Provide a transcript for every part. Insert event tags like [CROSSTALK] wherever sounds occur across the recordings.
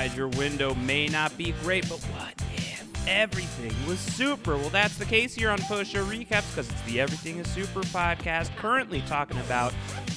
Outside your window may not be great, but what if everything was super? Well, that's the case here on Post Show Recaps because it's the Everything is Super podcast, currently talking about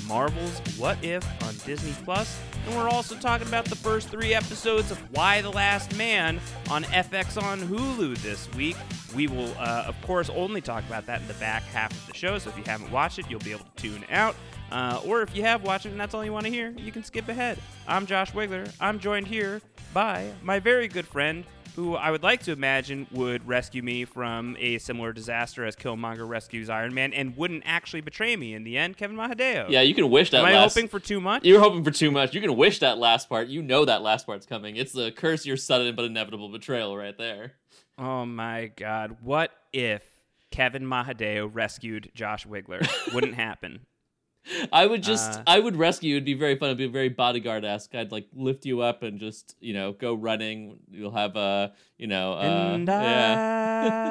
Marvel's What If on Disney Plus, and we're also talking about the first three episodes of Y: the Last Man on FX on Hulu this week. We will, uh, of course, only talk about that in the back half of the show, so if you haven't watched it, you'll be able to tune out. Uh, or if you have watched it and that's all you want to hear, you can skip ahead. I'm Josh Wigler. I'm joined here by my very good friend, who I would like to imagine would rescue me from a similar disaster as Killmonger rescues Iron Man and wouldn't actually betray me in the end, Kevin Mahadeo. Yeah, you can wish that. Am I last... hoping for too much? You're hoping for too much. You can wish that last part. You know that last part's coming. It's the curse your sudden but inevitable betrayal right there. Oh my God. What if Kevin Mahadeo rescued Josh Wigler? Wouldn't [LAUGHS] happen. [LAUGHS] I would just, Uh, I would rescue. you. It'd be very fun. It'd be very bodyguard esque. I'd like lift you up and just, you know, go running. You'll have a, you know, uh, yeah.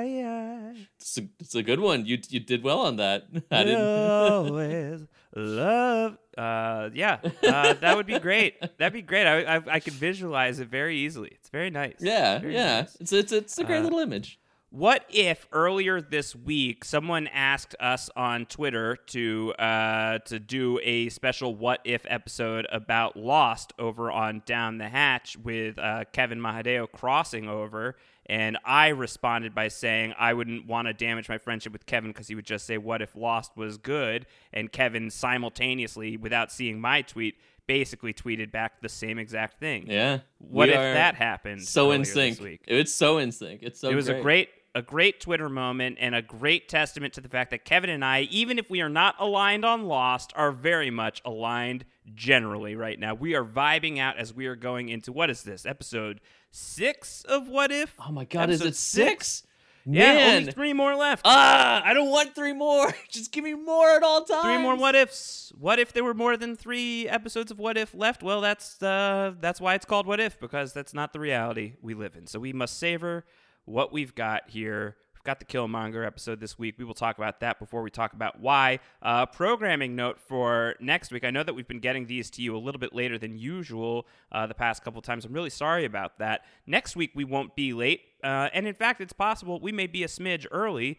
I, [LAUGHS] It's a, it's a good one. You you did well on that. I [LAUGHS] I didn't. always love. Uh, yeah, uh, that would be great. That'd be great. I, I I could visualize it very easily. It's very nice. yeah, Very yeah. nice. It's it's it's a great Uh, little image. What if earlier this week someone asked us on Twitter to uh, to do a special "What If" episode about Lost over on Down the Hatch with uh, Kevin Mahadeo crossing over, and I responded by saying I wouldn't want to damage my friendship with Kevin because he would just say "What if Lost was good?" and Kevin simultaneously, without seeing my tweet, basically tweeted back the same exact thing. Yeah. What if that happened? So in sync. week? It's so in sync. It's so. it was a great. A great Twitter moment and a great testament to the fact that Kevin and I, even if we are not aligned on Lost, are very much aligned generally right now. We are vibing out as we are going into what is this episode six of What If? Oh my god, is Episode it six? Yeah, Man. only three more left. Ah, I don't want three more. [LAUGHS] Just give me more at all times. Three more what ifs. What if there were more than three episodes of What If left? Well, that's uh, that's why it's called What If because that's not the reality we live in. So we must savor what we've got here. We've got the Killmonger episode this week. We will talk about that before we talk about Y. Uh, programming note for next week. I know that we've been getting these to you a little bit later than usual uh, the past couple times. I'm really sorry about that. Next week we won't be late, uh, and in fact, it's possible we may be a smidge early.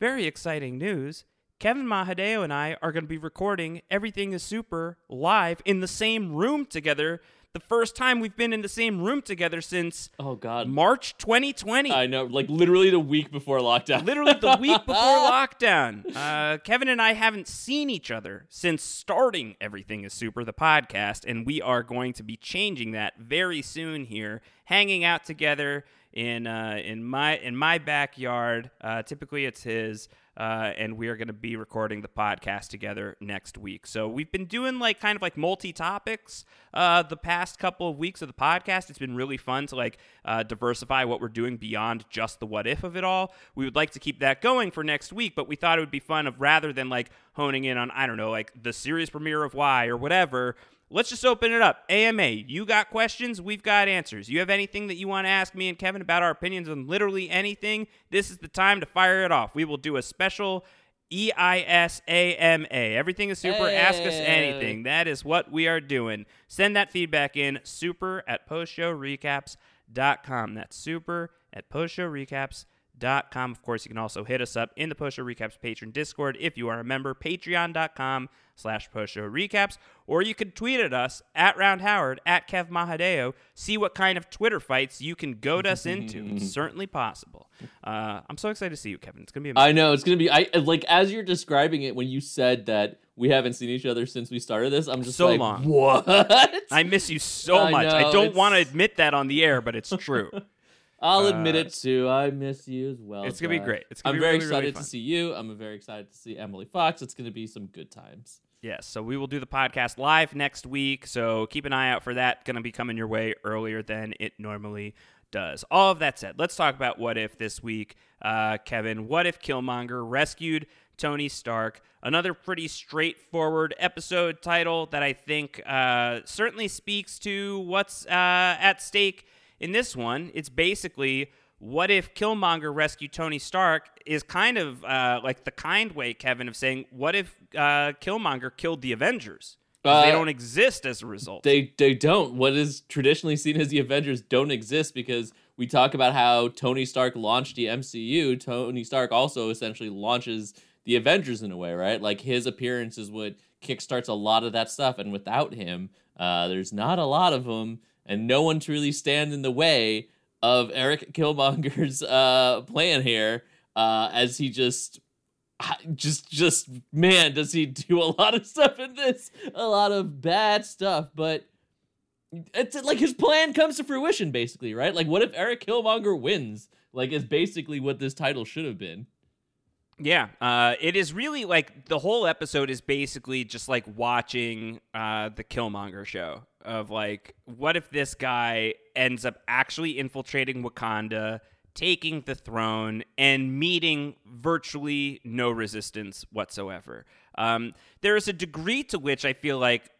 Very exciting news. Kevin Mahadeo and I are going to be recording Everything is Super live in the same room together. The first time we've been in the same room together since Oh god. March 2020. I know, like literally the week before lockdown. Literally the week before [LAUGHS] lockdown. Uh, Kevin and I haven't seen each other since starting Everything is Super, the podcast, and we are going to be changing that very soon here, hanging out together in uh, in my in my backyard. Uh, typically, it's his. Uh, and we are going to be recording the podcast together next week. So we've been doing like kind of like multi topics uh, the past couple of weeks of the podcast. It's been really fun to like uh, diversify what we're doing beyond just the what if of it all. We would like to keep that going for next week, but we thought it would be fun of rather than like honing in on I don't know like the series premiere of Y or whatever. Let's just open it up. AMA, you got questions, we've got answers. You have anything that you want to ask me and Kevin about our opinions on literally anything? This is the time to fire it off. We will do a special E I S A M A. Everything is super. Ask us anything. That is what we are doing. Send that feedback in super at postshowrecaps.com. That's super at postshowrecaps.com. Of course, you can also hit us up in the Post Show Recaps Patreon Discord if you are a member. Patreon.com slash Post Show Recaps. Or you could tweet at us at Round Howard, at Kev Mahadeo. See what kind of Twitter fights you can goad us into. It's [LAUGHS] certainly possible. Uh, I'm so excited to see you, Kevin. It's going to be amazing. I know it's gonna be. I like as you're describing it when you said that we haven't seen each other since we started this. I'm just So like, long. what? I miss you so I much. I don't want to admit that on the air, but it's true. [LAUGHS] I'll admit Uh, it too. I miss you as well. it's gonna be great. It's gonna I'm very really, really excited fun. to see you. I'm very excited to see Emily Fox. It's gonna be some good times. Yes, so we will do the podcast live next week. So keep an eye out for that. Going to be coming your way earlier than it normally does. All of that said, let's talk about what if this week, uh, Kevin. What if Killmonger rescued Tony Stark? Another pretty straightforward episode title that I think uh, certainly speaks to what's uh, at stake in this one. It's basically what if Killmonger rescued Tony Stark is kind of uh, like the kind way, Kevin, of saying, what if uh, Killmonger killed the Avengers? 'Cause they Uh, don't exist as a result. They they don't. What is traditionally seen as the Avengers don't exist because we talk about how Tony Stark launched the MCU. Tony Stark also essentially launches the Avengers in a way, right? Like his appearance is what kickstarts a lot of that stuff, and without him, uh, there's not a lot of them, and no one to really stand in the way of Eric Killmonger's uh, plan here, uh, as he just just just man does he do a lot of stuff in this a lot of bad stuff but it's like his plan comes to fruition basically right? Like what if eric killmonger wins? Like is basically what this title should have been Yeah, uh, it is really like the whole episode is basically just like watching uh, the Killmonger show of like, what if this guy ends up actually infiltrating Wakanda, taking the throne, and meeting virtually no resistance whatsoever. Um, there is a degree to which I feel like,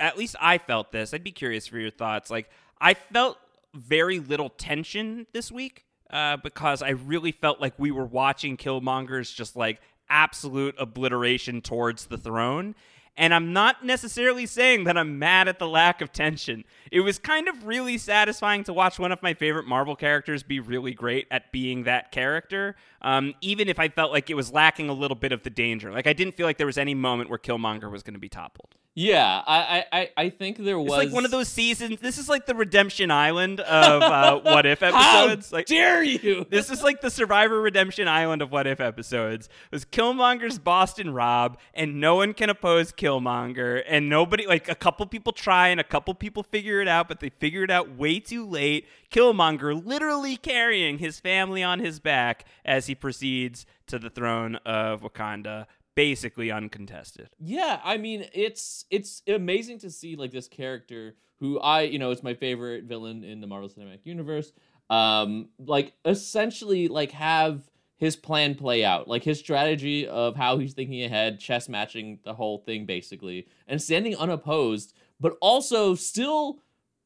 at least I felt this. I'd be curious for your thoughts. Like, I felt very little tension this week uh, because I really felt like we were watching Killmonger's just like absolute obliteration towards the throne. And I'm not necessarily saying that I'm mad at the lack of tension. It was kind of really satisfying to watch one of my favorite Marvel characters be really great at being that character, um, even if I felt like it was lacking a little bit of the danger. Like, I didn't feel like there was any moment where Killmonger was going to be toppled. yeah I, I i think there was It's like one of those seasons. This is like the Redemption Island of uh, [LAUGHS] What If how episodes. like, dare you this is like the Survivor Redemption Island of What If episodes. It was Killmonger's Boston Rob, and no one can oppose Killmonger, and nobody like a couple people try and a couple people figure it out, but they figure it out way too late. Killmonger literally carrying his family on his back as he proceeds to the throne of Wakanda, basically uncontested. Yeah, I mean it's it's amazing to see like this character who I you know is my favorite villain in the Marvel Cinematic Universe. Um, like essentially like have his plan play out, like his strategy of how he's thinking ahead, chess matching the whole thing basically, and standing unopposed, but also still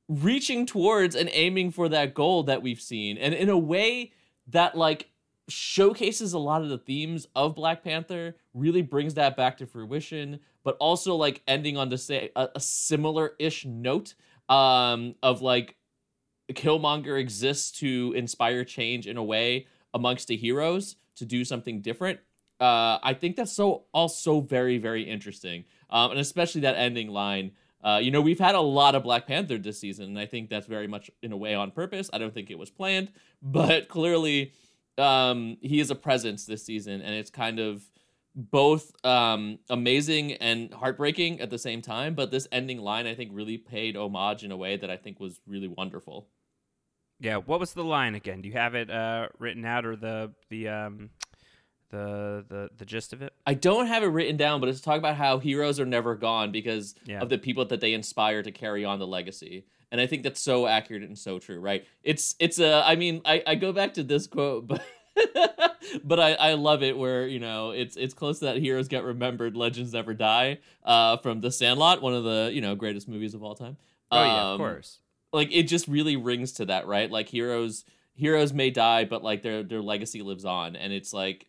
reaching towards and aiming for that goal that we've seen, and in a way that like showcases a lot of the themes of Black Panther, really brings that back to fruition, but also like ending on to say a, a similar-ish note um of like Killmonger exists to inspire change in a way amongst the heroes to do something different. Uh, I think that's so also very very interesting, um, and especially that ending line. Uh, you know, we've had a lot of Black Panther this season, and I think that's very much in a way on purpose. I don't think it was planned, [LAUGHS] but clearly, um, he is a presence this season, and it's kind of both um, amazing and heartbreaking at the same time. But this ending line, I think, really paid homage in a way that I think was really wonderful. Yeah, what was the line again? Do you have it uh, written out or the the um the the the gist of it? I don't have it written down, but it's talk about how heroes are never gone because Yeah. of the people that they inspire to carry on the legacy. And I think that's so accurate and so true, right? It's it's a I mean, I, I go back to this quote, but [LAUGHS] but I, I love it where, you know, it's it's close to that heroes get remembered, legends never die, uh, from The Sandlot, one of the, you know, greatest movies of all time. Oh yeah, of Um, course. like it just really rings to that right like heroes heroes may die but like their their legacy lives on and it's like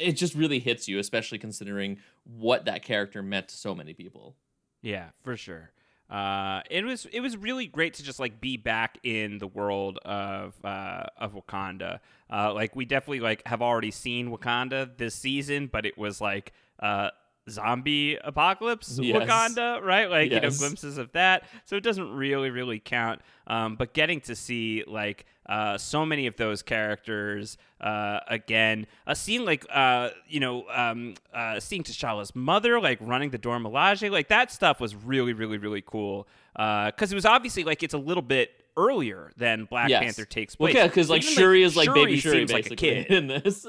it just really hits you, especially considering what that character meant to so many people. Yeah, for sure. Uh, it was it was really great to just like be back in the world of uh, of Wakanda. Uh, like we definitely like have already seen Wakanda this season, but it was like uh, zombie apocalypse Yes. Wakanda, right? Like you know glimpses of that. So it doesn't really really count. Um, but getting to see like uh, so many of those characters uh, again, a scene like uh, you know um, uh, seeing T'Challa's mother like running the Dora Milaje, like that stuff was really really really cool because it was obviously like it's a little bit earlier than Black Yes. Panther takes Well, place. yeah, because like Even, Shuri is like baby Shuri Shuri seems like a kid. [LAUGHS] in this.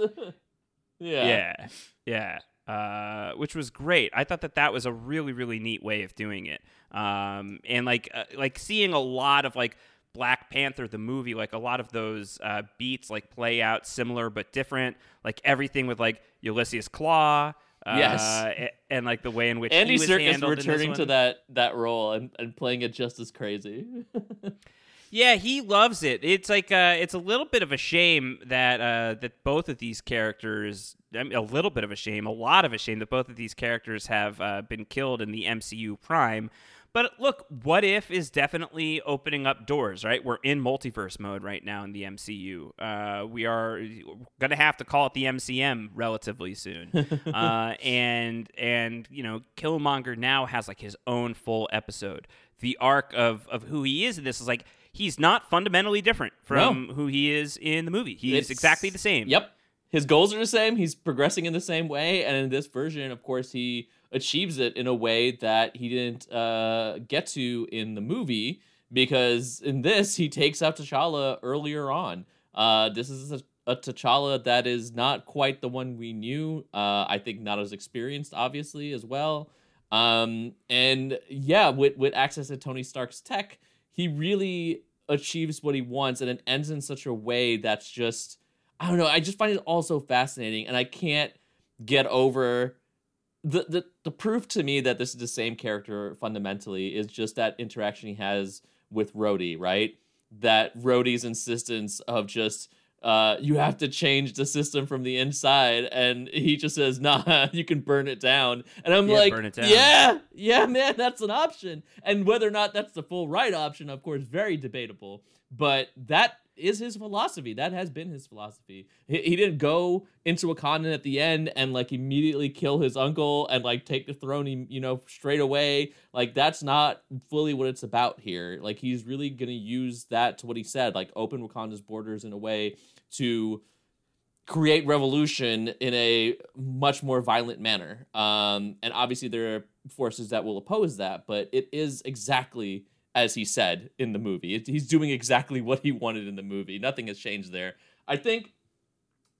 [LAUGHS] yeah. Yeah, yeah. Uh, which was great. I thought that that was a really, really neat way of doing it. Um, and like, uh, like seeing a lot of like Black Panther the movie, like a lot of those uh, beats like play out similar but different. Like everything with like Ulysses Klaue. Uh, Yes. a- and, like the way in which Andy he Serkis handled in this returning to that that role and, and playing it just as crazy. [LAUGHS] Yeah, he loves it. It's like uh, it's a little bit of a shame that uh, that both of these characters. I mean, a little bit of a shame, a lot of a shame that both of these characters have uh, been killed in the MCU Prime. But look, what if is definitely opening up doors, right? We're in multiverse mode right now in the MCU. Uh, we are going to have to call it the MCM relatively soon. [LAUGHS] uh, and and you know, Killmonger now has like his own full episode. The arc of of who he is in this is like he's not fundamentally different from who he is in the movie. He It's- exactly the same. Yep. His goals are the same. He's progressing in the same way. And in this version, of course, he achieves it in a way that he didn't uh, get to in the movie because in this, he takes out T'Challa earlier on. Uh, this is a, a T'Challa that is not quite the one we knew. Uh, I think not as experienced, obviously, as well. Um, and yeah, with, with access to Tony Stark's tech, he really achieves what he wants and it ends in such a way that's just I don't know. I just find it all so fascinating, and I can't get over the the the proof to me that this is the same character fundamentally is just that interaction he has with Rhodey, right? That Rhodey's insistence of just uh, you have to change the system from the inside, and he just says, "Nah, [LAUGHS] you can burn it down." And I'm Yeah, like, burn it down. "Yeah, yeah, man, that's an option." And whether or not that's the full right option, of course, very debatable. But that is his philosophy. That has been his philosophy. He, he didn't go into Wakanda at the end and like immediately kill his uncle and like take the throne, you know, straight away. Like that's not fully what it's about here. Like he's really gonna use that to what he said, like open Wakanda's borders in a way to create revolution in a much more violent manner. Um, and obviously there are forces that will oppose that, but it is exactly as he said in the movie. It, he's doing exactly what he wanted in the movie. Nothing has changed there. I think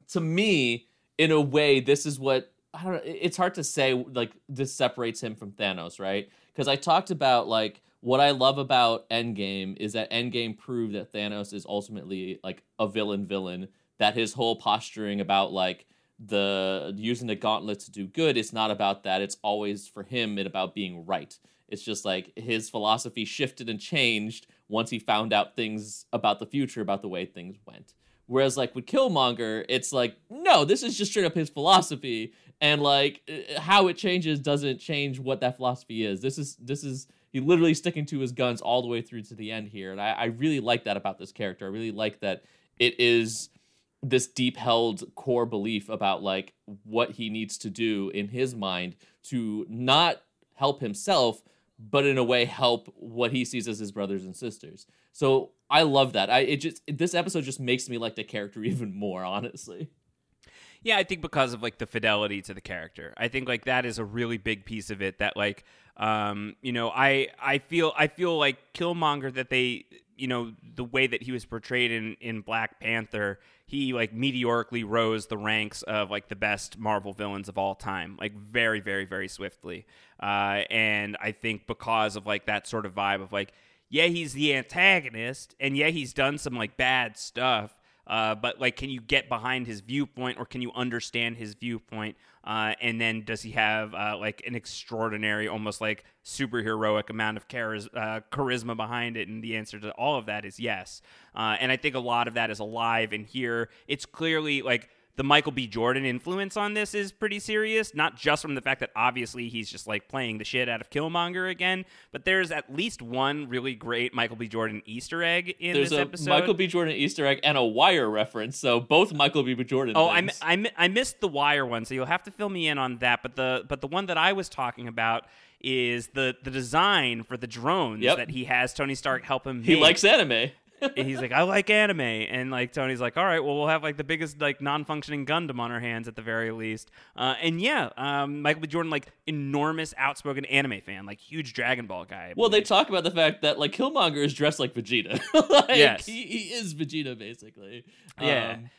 to me, in a way, this is what I don't know. It's hard to say like this separates him from Thanos, right? Because I talked about like what I love about Endgame is that Endgame proved that Thanos is ultimately like a villain villain. That his whole posturing about like the using the gauntlet to do good, it's not about that. It's always for him and about being right. It's just like his philosophy shifted and changed once he found out things about the future, about the way things went. Whereas like with Killmonger, it's like no, this is just straight up his philosophy, and like uh, how it changes doesn't change what that philosophy is. This is this is he literally sticking to his guns all the way through to the end here, and I, I really like that about this character. I really like that it is this deep held core belief about like what he needs to do in his mind to not help himself but in a way help what he sees as his brothers and sisters so i love that i it just this episode just makes me like the character [LAUGHS] even more honestly Yeah, I think because of like the fidelity to the character. I think like that is a really big piece of it that like um you know, I I feel I feel like Killmonger that they you know, the way that he was portrayed in in Black Panther, he like meteorically rose the ranks of like the best Marvel villains of all time, like very very very swiftly. Uh and I think because of like that sort of vibe of like yeah, he's the antagonist and yeah, he's done some like bad stuff uh, but like, can you get behind his viewpoint, or can you understand his viewpoint? Uh, and then does he have uh, like an extraordinary, almost like superheroic amount of charis- uh, charisma behind it? And the answer to all of that is yes. Uh, and I think a lot of that is alive. in here, it's clearly like the Michael B. Jordan influence on this is pretty serious, not just from the fact that obviously he's just like playing the shit out of Killmonger again, but there's at least one really great Michael B. Jordan Easter egg in this. There's this a episode. Michael B. Jordan Easter egg and a Wire reference, so both Michael B. Jordan. Oh, I, things. I, I missed the wire one, so you'll have to fill me in on that. But the but the one that I was talking about is the the design for the drones Yep. that he has Tony Stark help him. he make. likes anime. He's like, I like anime, and like Tony's like, all right, well, we'll have like the biggest like non-functioning Gundam on our hands at the very least. Uh, and yeah, um, Michael B. Jordan, like enormous outspoken anime fan, like huge Dragon Ball guy. I Well, they talk about the fact that like Killmonger is dressed like Vegeta. [LAUGHS] like, Yes. he, he is Vegeta basically. Yeah. Um,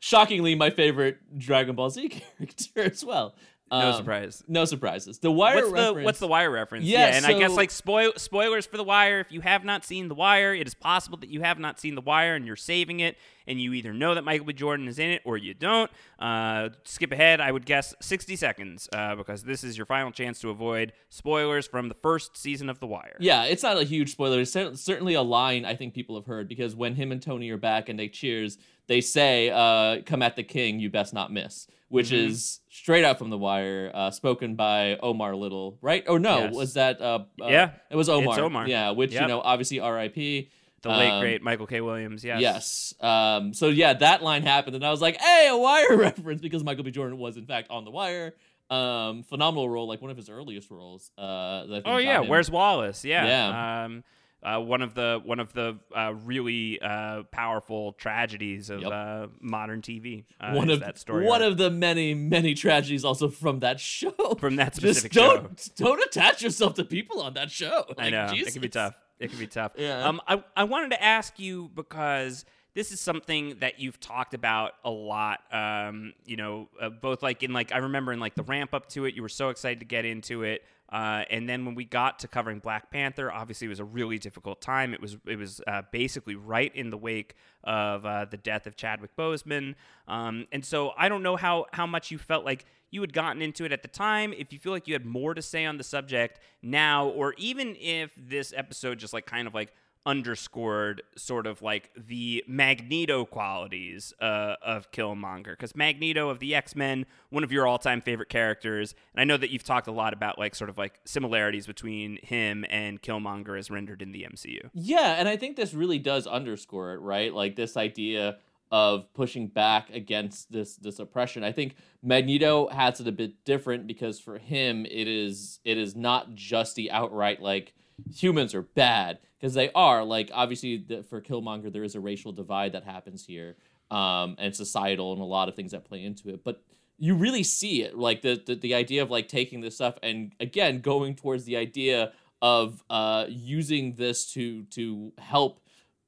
shockingly, my favorite Dragon Ball Z [LAUGHS] character as well. No Um, surprise. No surprises. The Wire What's the what's the wire reference? Yeah, and I guess like spoil spoilers for the wire. If you have not seen the wire, it is possible that you have not seen the wire and you're saving it, and you either know that Michael B. Jordan is in it or you don't. Uh, skip ahead. I would guess 60 seconds uh, because this is your final chance to avoid spoilers from the first season of the Wire. Yeah, it's not a huge spoiler. It's certainly a line I think people have heard because when him and Tony are back and they cheers, they say, uh, "Come at the king, you best not miss," which Mm-hmm. is straight out from the wire, uh, spoken by Omar Little, right? Or no, Yes. was that? Uh, uh, Yeah, it was Omar. it's Omar. Yeah, which you know, obviously R.I.P. The late Um, great Michael K. Williams. Yes. Yes. Um, so yeah, that line happened, and I was like, "Hey, a Wire [LAUGHS] reference," because Michael B. Jordan was in fact on the Wire. Um, phenomenal role, like one of his earliest roles. Uh, that I think Oh yeah, where's Wallace? Yeah. Yeah. Um, uh, one of the one of the uh, really uh, powerful tragedies of Yep. uh, modern TV. Uh, one of that story. one arc. of the many many tragedies also from that show. from that Just specific don't show. don't attach yourself to people on that show. I Like, know it can be tough. It can be tough. Yeah. Um, I I wanted to ask you because this is something that you've talked about a lot. Um, you know, uh, both like in like I remember in like the ramp up to it, you were so excited to get into it. Uh, and then when we got to covering Black Panther, obviously it was a really difficult time. It was it was uh, basically right in the wake of uh, the death of Chadwick Boseman, um, and so I don't know how how much you felt like you had gotten into it at the time. If you feel like you had more to say on the subject now, or even if this episode just like kind of like underscored sort of like the Magneto qualities uh, of Killmonger. Because Magneto of the X Men, one of your all time favorite characters. And I know that you've talked a lot about like sort of like similarities between him and Killmonger as rendered in the MCU. Yeah, and I think this really does underscore it, right? Like this idea of pushing back against this this oppression. I think Magneto has it a bit different because for him it is it is not just the outright like humans are bad because they are like obviously the, for Killmonger there is a racial divide that happens here um and societal and a lot of things that play into it but you really see it like the, the the idea of like taking this stuff and again going towards the idea of uh using this to to help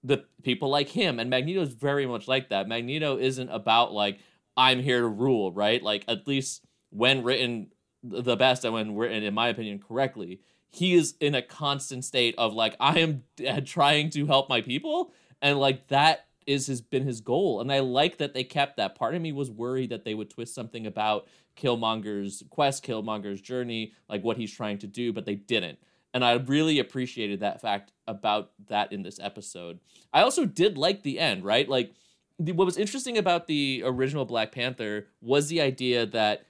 the people like him and Magneto is very much like that. Magneto isn't about like I'm here to rule, right? Like at least when written the best and when written in my opinion correctly, he is in a constant state of like I am uh, trying to help my people and like that is has been his goal and I like that they kept that. Part of me was worried that they would twist something about Killmonger's quest, Killmonger's journey, like what he's trying to do, but they didn't and I really appreciated that fact about that in this episode. I also did like the end, right? Like what was interesting about the original Black Panther was the idea that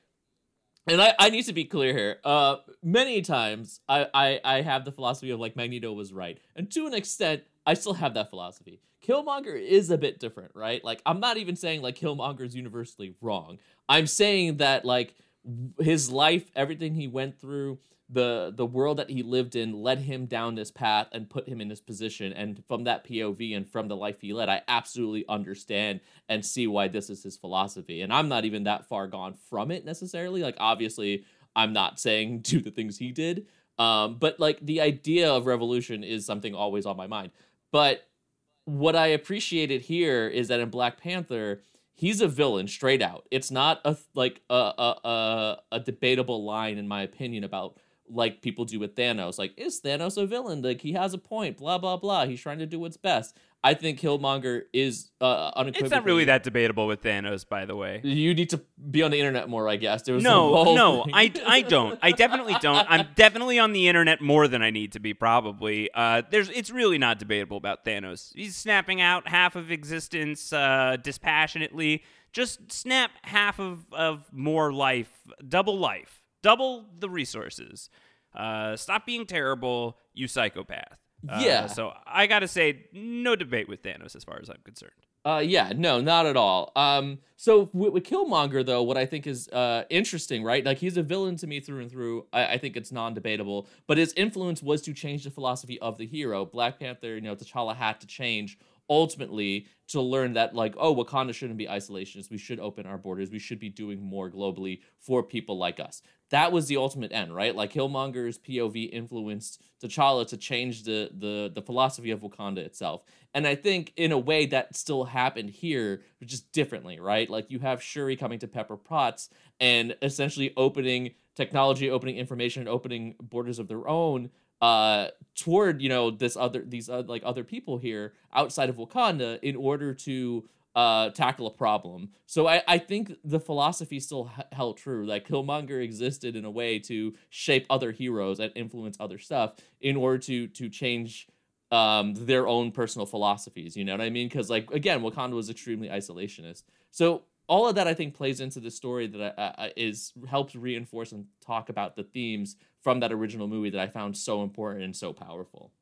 and I, I need to be clear here. Uh, many times I, I, I have the philosophy of like Magneto was right, and to an extent, I still have that philosophy. Killmonger is a bit different, right? Like I'm not even saying like Killmonger is universally wrong. I'm saying that like his life, everything he went through, the the world that he lived in led him down this path and put him in this position. And from that POV and from the life he led I absolutely understand and see why this is his philosophy. And I'm not even that far gone from it necessarily. Like obviously I'm not saying [LAUGHS] do the things he did. Um but like the idea of revolution is something always on my mind. But what I appreciated here is that in Black Panther he's a villain straight out. It's not a like a a, a, a debatable line in my opinion about like people do with Thanos. Like, is Thanos a villain? Like, he has a point. Blah blah blah. He's trying to do what's best. I think Killmonger is uh, unequivocally. It's not really that debatable with Thanos, by the way. You need to be on the internet more, I guess. There was No, no, thing. I, I don't. I definitely don't. I'm [LAUGHS] definitely on the internet more than I need to be. Probably. Uh, there's. It's really not debatable about Thanos. He's snapping out half of existence uh, dispassionately, just snap half of, of more life, double life, double the resources. Uh, stop being terrible, you psychopath. Uh, Yeah. So I gotta say, no debate with Thanos as far as I'm concerned. Uh, yeah, no, not at all. Um, so with, with Killmonger, though, what I think is uh interesting, right? Like he's a villain to me through and through. I, I think it's non-debatable. But his influence was to change the philosophy of the hero. Black Panther, you know, T'Challa had to change ultimately to learn that like oh wakanda shouldn't be isolationist we should open our borders we should be doing more globally for people like us that was the ultimate end right? Like killmonger's pov influenced t'challa to change the the the philosophy of wakanda itself. And i think in a way that still happened here but just differently right? Like you have shuri coming to pepper potts and essentially opening technology opening information and opening borders of their own uh toward you know this other these uh, like other people here outside of Wakanda in order to uh tackle a problem. So I I think the philosophy still h- held true. Like Killmonger existed in a way to shape other heroes and influence other stuff in order to to change um their own personal philosophies, you know what I mean? Cuz like again, Wakanda was extremely isolationist. So all of that I think plays into the story that I, I, is helps reinforce and talk about the themes from that original movie that I found so important and so powerful.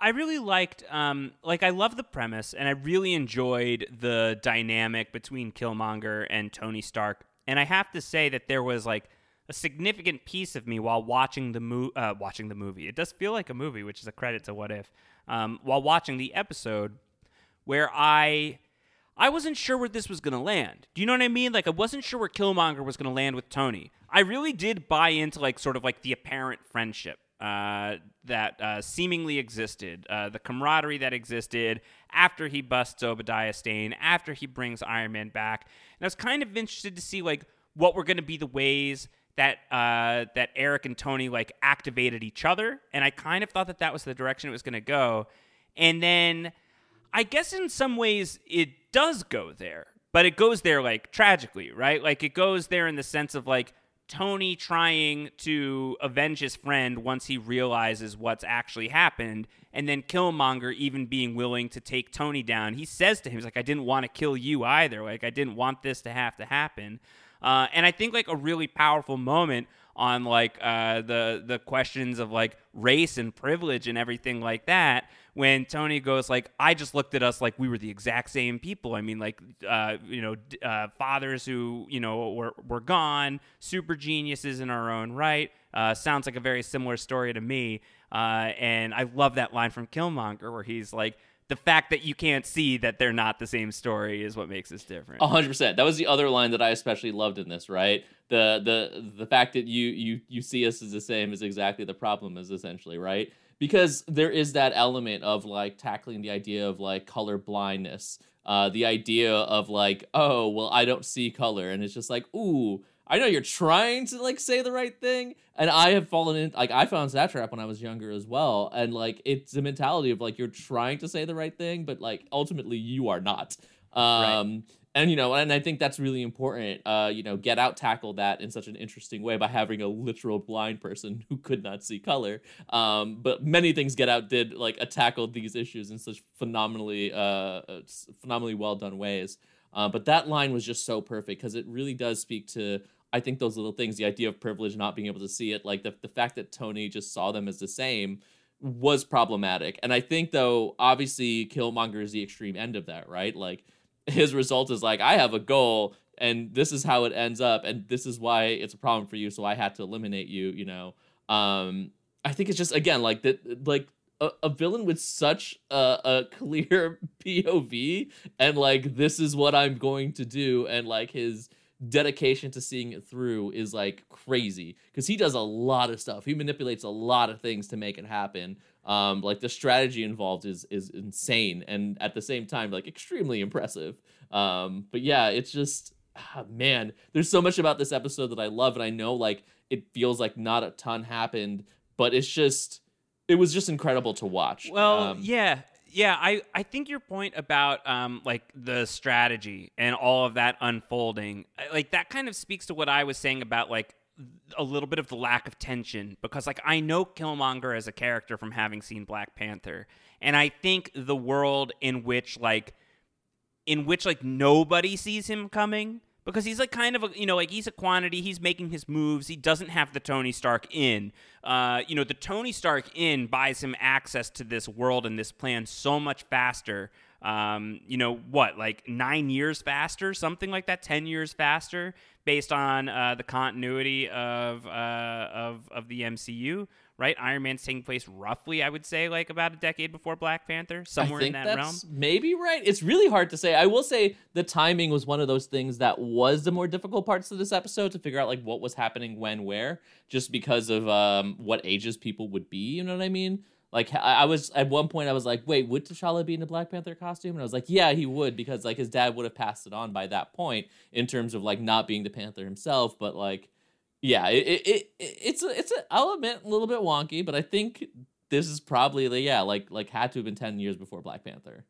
I really liked, um, like, I love the premise, and I really enjoyed the dynamic between Killmonger and Tony Stark. And I have to say that there was like a significant piece of me while watching the mo- uh, watching the movie. It does feel like a movie, which is a credit to What If. Um, while watching the episode, where I I wasn't sure where this was going to land. Do you know what I mean? Like I wasn't sure where Killmonger was going to land with Tony. I really did buy into like sort of like the apparent friendship uh, that uh, seemingly existed, uh, the camaraderie that existed after he busts Obadiah Stane, after he brings Iron Man back, and I was kind of interested to see like what were going to be the ways that uh, that Eric and Tony like activated each other, and I kind of thought that that was the direction it was going to go, and then. I guess in some ways it does go there, but it goes there like tragically, right? Like it goes there in the sense of like Tony trying to avenge his friend once he realizes what's actually happened, and then Killmonger even being willing to take Tony down. He says to him, he's like, I didn't want to kill you either. Like, I didn't want this to have to happen. Uh, and I think like a really powerful moment on like uh, the the questions of like race and privilege and everything like that when Tony goes like I just looked at us like we were the exact same people. I mean like uh, you know uh, fathers who you know were were gone, super geniuses in our own right. Uh, sounds like a very similar story to me. Uh, and I love that line from Killmonger where he's like the fact that you can't see that they're not the same story is what makes us different. A hundred percent. That was the other line that I especially loved in this, right? The the the fact that you you you see us as the same is exactly the problem is essentially, right? Because there is that element of like tackling the idea of like color blindness. Uh the idea of like, oh, well, I don't see color. And it's just like, ooh, I know you're trying to like say the right thing, and I have fallen in like I found that trap when I was younger as well, and like it's a mentality of like you're trying to say the right thing, but like ultimately you are not. Um, and you know, and I think that's really important. Uh, you know, Get Out tackled that in such an interesting way by having a literal blind person [LAUGHS] who could not see color. Um, but many things Get Out did like uh, these issues in such phenomenally, uh, uh, phenomenally well done ways. Uh, but that line was just so perfect because it really does speak to I think those little things, the idea of privilege, not being able to see it, like the the fact that Tony just saw them as the same was problematic. And I think though, obviously Killmonger is the extreme end of that, right? Like his result is like, I have a goal and this is how it ends up, and this is why it's a problem for you, so I had to eliminate you, you know. Um I think it's just again like that like a, a villain with such a, a clear [LAUGHS] POV and like this is what I'm going to do and like his dedication to seeing it through is like crazy because he does a lot of stuff. He manipulates a lot of things to make it happen. Um, like the strategy involved is is insane and at the same time like extremely impressive. Um, but yeah, it's just ah, man, there's so much about this episode that I love, and I know like it feels like not a ton happened, but it's just it was just incredible to watch. Well, Um, yeah, yeah. I I think your point about um like the strategy and all of that unfolding, like that kind of speaks to what I was saying about like a little bit of the lack of tension because like I know Killmonger as a character from having seen Black Panther, and I think the world in which like in which like nobody sees him coming because he's like kind of a you know like he's a quantity he's making his moves he doesn't have the tony stark in. Uh, you know the tony stark in buys him access to this world and this plan so much faster um, you know what like nine years faster something like that 10 years faster based on uh, the continuity of, uh, of of the mcu right? Iron Man's taking place roughly, I would say, like about a decade before Black Panther, somewhere in that realm. Maybe right. It's really hard to say. I will say the timing was one of those things that was the more difficult parts of this episode to figure out like what was happening when, where, just because of um, what ages people would be. You know what I mean? Like I was at one point, I was like, "Wait, would T'Challa be in a Black Panther costume?" And I was like, "Yeah, he would," because like his dad would have passed it on by that point in terms of like not being the Panther himself, but like yeah, it, it, it it's a, it's an element a little bit wonky, but I think this is probably the yeah, like like had to have been ten years before Black Panther.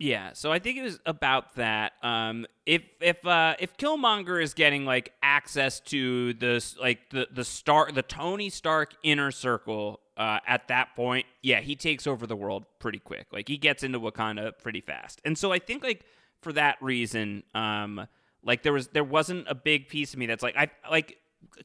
Yeah, so I think it was about that. Um, if if uh, if Killmonger is getting like access to this like the the star the Tony Stark inner circle uh, at that point, yeah, he takes over the world pretty quick. Like he gets into Wakanda pretty fast, and so I think like for that reason, um, like there was there wasn't a big piece of me that's like I like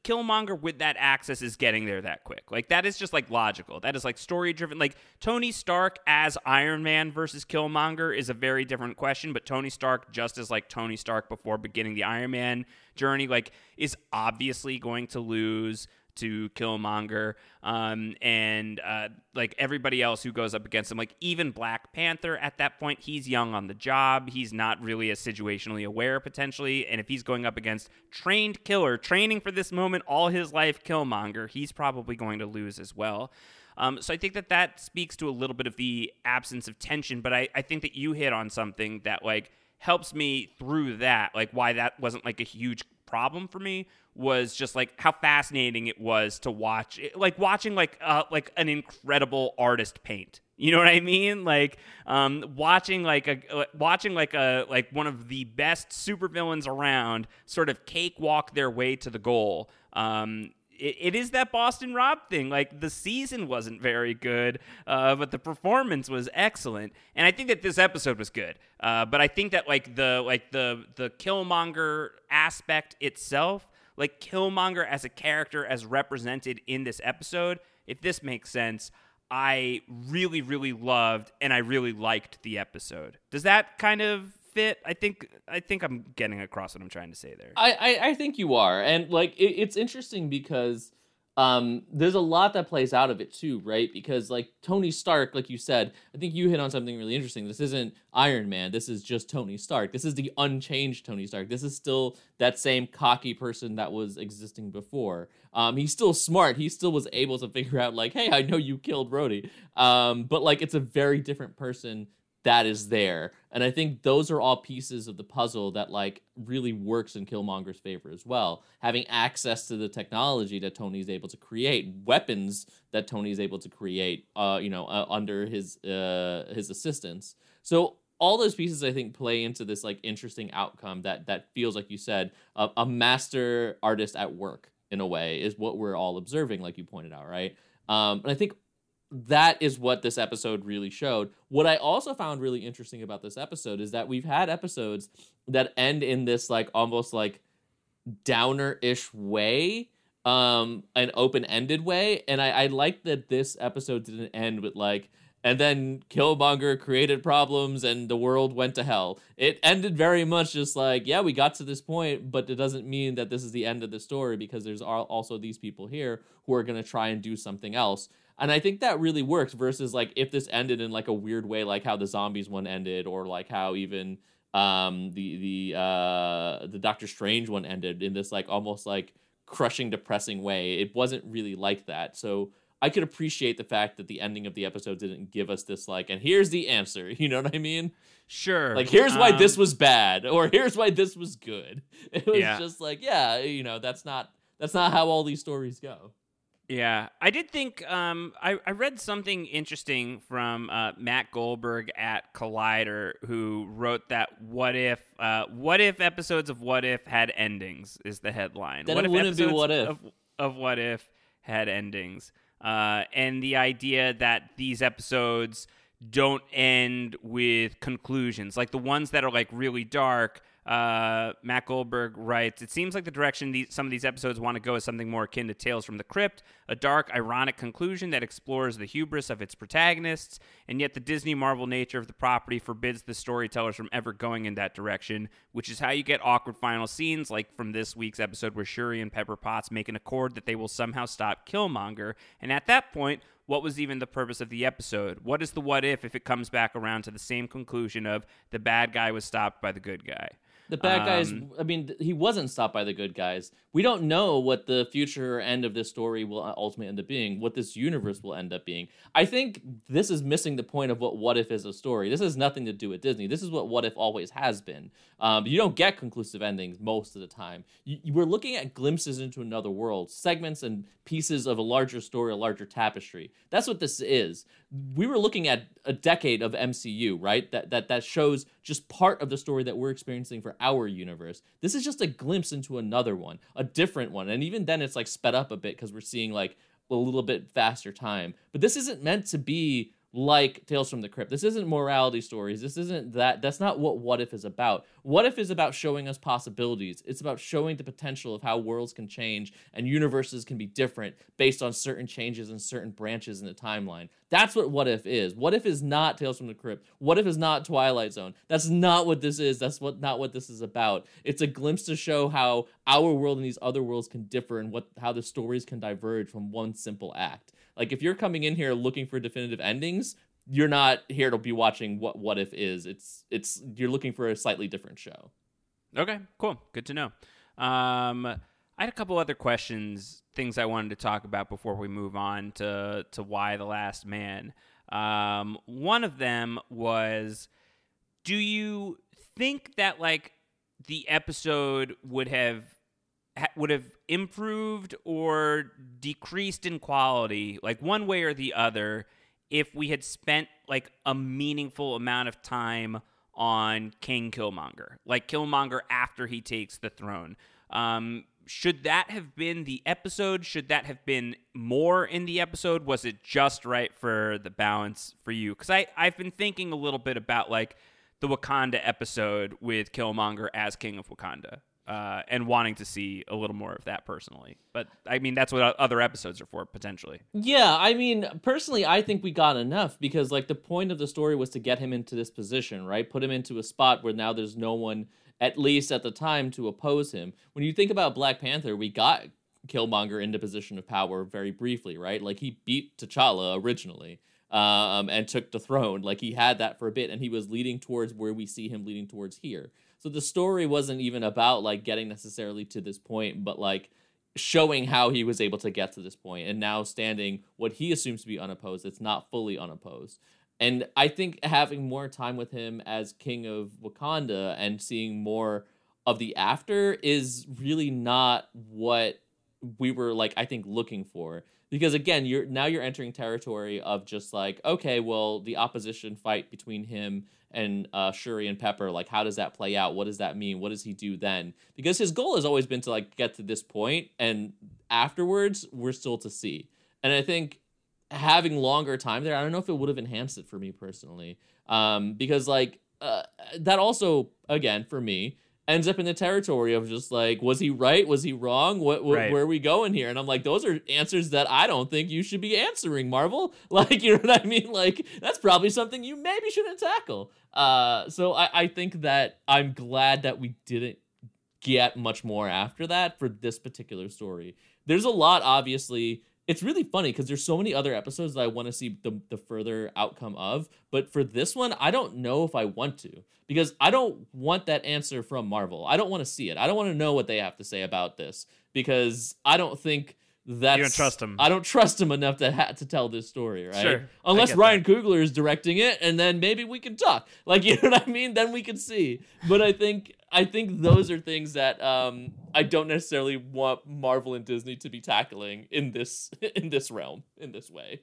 Killmonger with that access is getting there that quick. Like that is just like logical. That is like story driven. Like Tony Stark as Iron Man versus Killmonger is a very different question, but Tony Stark just as like Tony Stark before beginning the Iron Man journey like is obviously going to lose to Killmonger, um, and uh, like everybody else who goes up against him, like even Black Panther at that point, he's young on the job. He's not really as situationally aware potentially, and if he's going up against trained killer, training for this moment all his life, Killmonger, he's probably going to lose as well. Um, so I think that that speaks to a little bit of the absence of tension, but I, I think that you hit on something that like helps me through that, like why that wasn't like a huge problem for me was just like how fascinating it was to watch like watching like uh, like an incredible artist paint. You know what i mean? Like um, watching like a uh, watching like a like one of the best supervillains around sort of cakewalk their way to the goal um, it, it is that Boston Rob thing. Like the season wasn't very good, uh, but the performance was excellent, and I think that this episode was good. Uh, but I think that like the like the the Killmonger aspect itself, like Killmonger as a character as represented in this episode, if this makes sense. I really, really loved and I really liked the episode. Does that kind of fit. I think I think I'm getting across what I'm trying to say there. I I, I think you are, and like it, it's interesting because um there's a lot that plays out of it too, right? Because like Tony Stark, like you said, I think you hit on something really interesting. This isn't Iron Man. This is just Tony Stark. This is the unchanged Tony Stark. This is still that same cocky person that was existing before. Um, he's still smart. He still was able to [LAUGHS] figure out like, hey, I know you killed Rhodey. Um, but like it's a very different person that is there. And I think those are all pieces of the puzzle that like really works in Killmonger's favor as well. Having access to the technology that Tony is able to create, weapons that Tony is able to create, uh, you know, uh, under his uh, his assistance. So all those pieces I think play into this like interesting outcome that that feels like you said a, a master artist at work in a way is what we're all observing, like you pointed out, right? Um, and I think that is what this episode really showed. What I also found really interesting about this episode is that we've had episodes that end in this like almost like downer-ish way, um, an open-ended way. And I, I like that this episode didn't end with like, and then Killmonger created problems and the world went to hell. It ended very much just like, yeah, we got to this point, but it doesn't mean that this is the end of the story because there's also these people here who are going to try and do something else and I think that really works versus like if this ended in like a weird way, like how the zombies one ended, or like how even um the the uh the Doctor Strange one ended in this like almost like crushing, depressing way. It wasn't really like that. So I could appreciate the fact that the ending of the episode didn't give us this like, and here's the answer. [LAUGHS] You know what I mean? Sure. Like here's why Um, this was bad, or here's why this was good. [LAUGHS] It was Yeah. just like, yeah, you know, that's not that's not how all these stories go. Yeah, I did think um, I, I read something interesting from uh, Matt Goldberg at Collider, who wrote that "What if uh, What if episodes of What If had endings?" is the headline. Then what it if wouldn't be What If. of, of What If had endings? Uh, and the idea that these episodes don't end with conclusions. Like the ones that are like really dark. Uh, Matt Goldberg writes, It seems like the direction these, some of these episodes want to go is something more akin to Tales from the Crypt, a dark, ironic conclusion that explores the hubris of its protagonists, and yet the Disney Marvel nature of the property forbids the storytellers from ever going in that direction, which is how you get awkward final scenes, like from this week's episode where Shuri and Pepper Potts make an accord that they will somehow stop Killmonger, and at that point, what was even the purpose of the episode? What is the what if if it comes back around to the same conclusion of the bad guy was stopped by the good guy? The bad guys, Um, I mean, he wasn't stopped by the good guys. We don't know what the future end of this story will ultimately end up being, what this universe will end up being. I think this is missing the point of what What If is a story. This has nothing to do with Disney. This is what What If always has been. Um, you don't get conclusive endings most of the time. You, you- we're looking at glimpses into another world, segments and pieces of a larger story, a larger tapestry. That's what this is. We were looking at a decade of MCU, right? That that that shows just part of the story that we're experiencing for our universe. This is just a glimpse into another one, a different one. And even then it's like sped up a bit because we're seeing like a little bit faster time. But this isn't meant to be like Tales from the Crypt. This isn't morality stories. This isn't that. That's not what What If is about. What If is about showing us possibilities. It's about showing the potential of how worlds can change and universes can be different based on certain changes and certain branches in the timeline. That's what What If is. What If is not Tales from the Crypt. What If is not Twilight Zone. That's not what this is. That's what not what this is about. It's a glimpse to show how our world and these other worlds can differ and what how the stories can diverge from one simple act. Like if you're coming in here looking for definitive endings, you're not here to be watching what What If is. It's it's you're looking for a slightly different show. Okay, cool. Good to know. Um, I had a couple other questions, things I wanted to talk about before we move on to to Y the Last Man. Um, one of them was, do you think that like the episode would have ha- would have improved or decreased in quality, like one way or the other, if we had spent like a meaningful amount of time on King Killmonger, like Killmonger after he takes the throne. Um, should that have been the episode? Should that have been more in the episode? Was it just right for the balance for you? Because I I've been thinking a little bit about like the Wakanda episode with Killmonger as King of Wakanda. Uh, and wanting to see a little more of that personally, but I mean that's what other episodes are for potentially. Yeah, I mean, personally, I think we got enough because, like, the point of the story was to get him into this position, right? Put him into a spot where now there's no one, at least at the time, to oppose him. When you think about Black Panther, we got Killmonger into position of power very briefly, right? Like, he beat T'Challa originally um, and took the throne. Like, he had that for a bit, and he was leading towards where we see him leading towards here. So the story wasn't even about, like, getting necessarily to this point, but, like, showing how he was able to get to this point and now standing what he assumes to be unopposed it's not fully unopposed. And i think having more time with him as king of wakanda and seeing more of the after is really not what we were like i think looking for because again you're now you're entering territory of just like okay well the opposition fight between him and uh, Shuri and Pepper, like how does that play out? What does that mean? What does he do then? Because his goal has always been to like get to this point, and afterwards we're still to see. And I think having longer time there, I don't know if it would have enhanced it for me personally, um, because like uh, that also again for me ends up in the territory of just like was he right? Was he wrong? What, what Right. where are we going here? And i'm like those are answers that i don't think you should be answering marvel. [LAUGHS] Like you know what i mean? Like that's probably something you maybe shouldn't tackle. Uh so i i think that i'm glad that we didn't get much more after that for this particular story. There's a lot obviously it's really funny because there's so many other episodes that I want to see the, the further outcome of. But for this one, I don't know if I want to because I don't want that answer from Marvel. I don't want to see it. I don't want to know what they have to say about this because I don't think that's him. I don't trust him enough to ha- to tell this story, right? Sure, Unless Ryan Coogler is directing it, and then maybe we can talk. [LAUGHS] Like you know what I mean? Then we can see. But I think I think those are things that um, I don't necessarily want Marvel and Disney to be tackling in this [LAUGHS] in this realm in this way.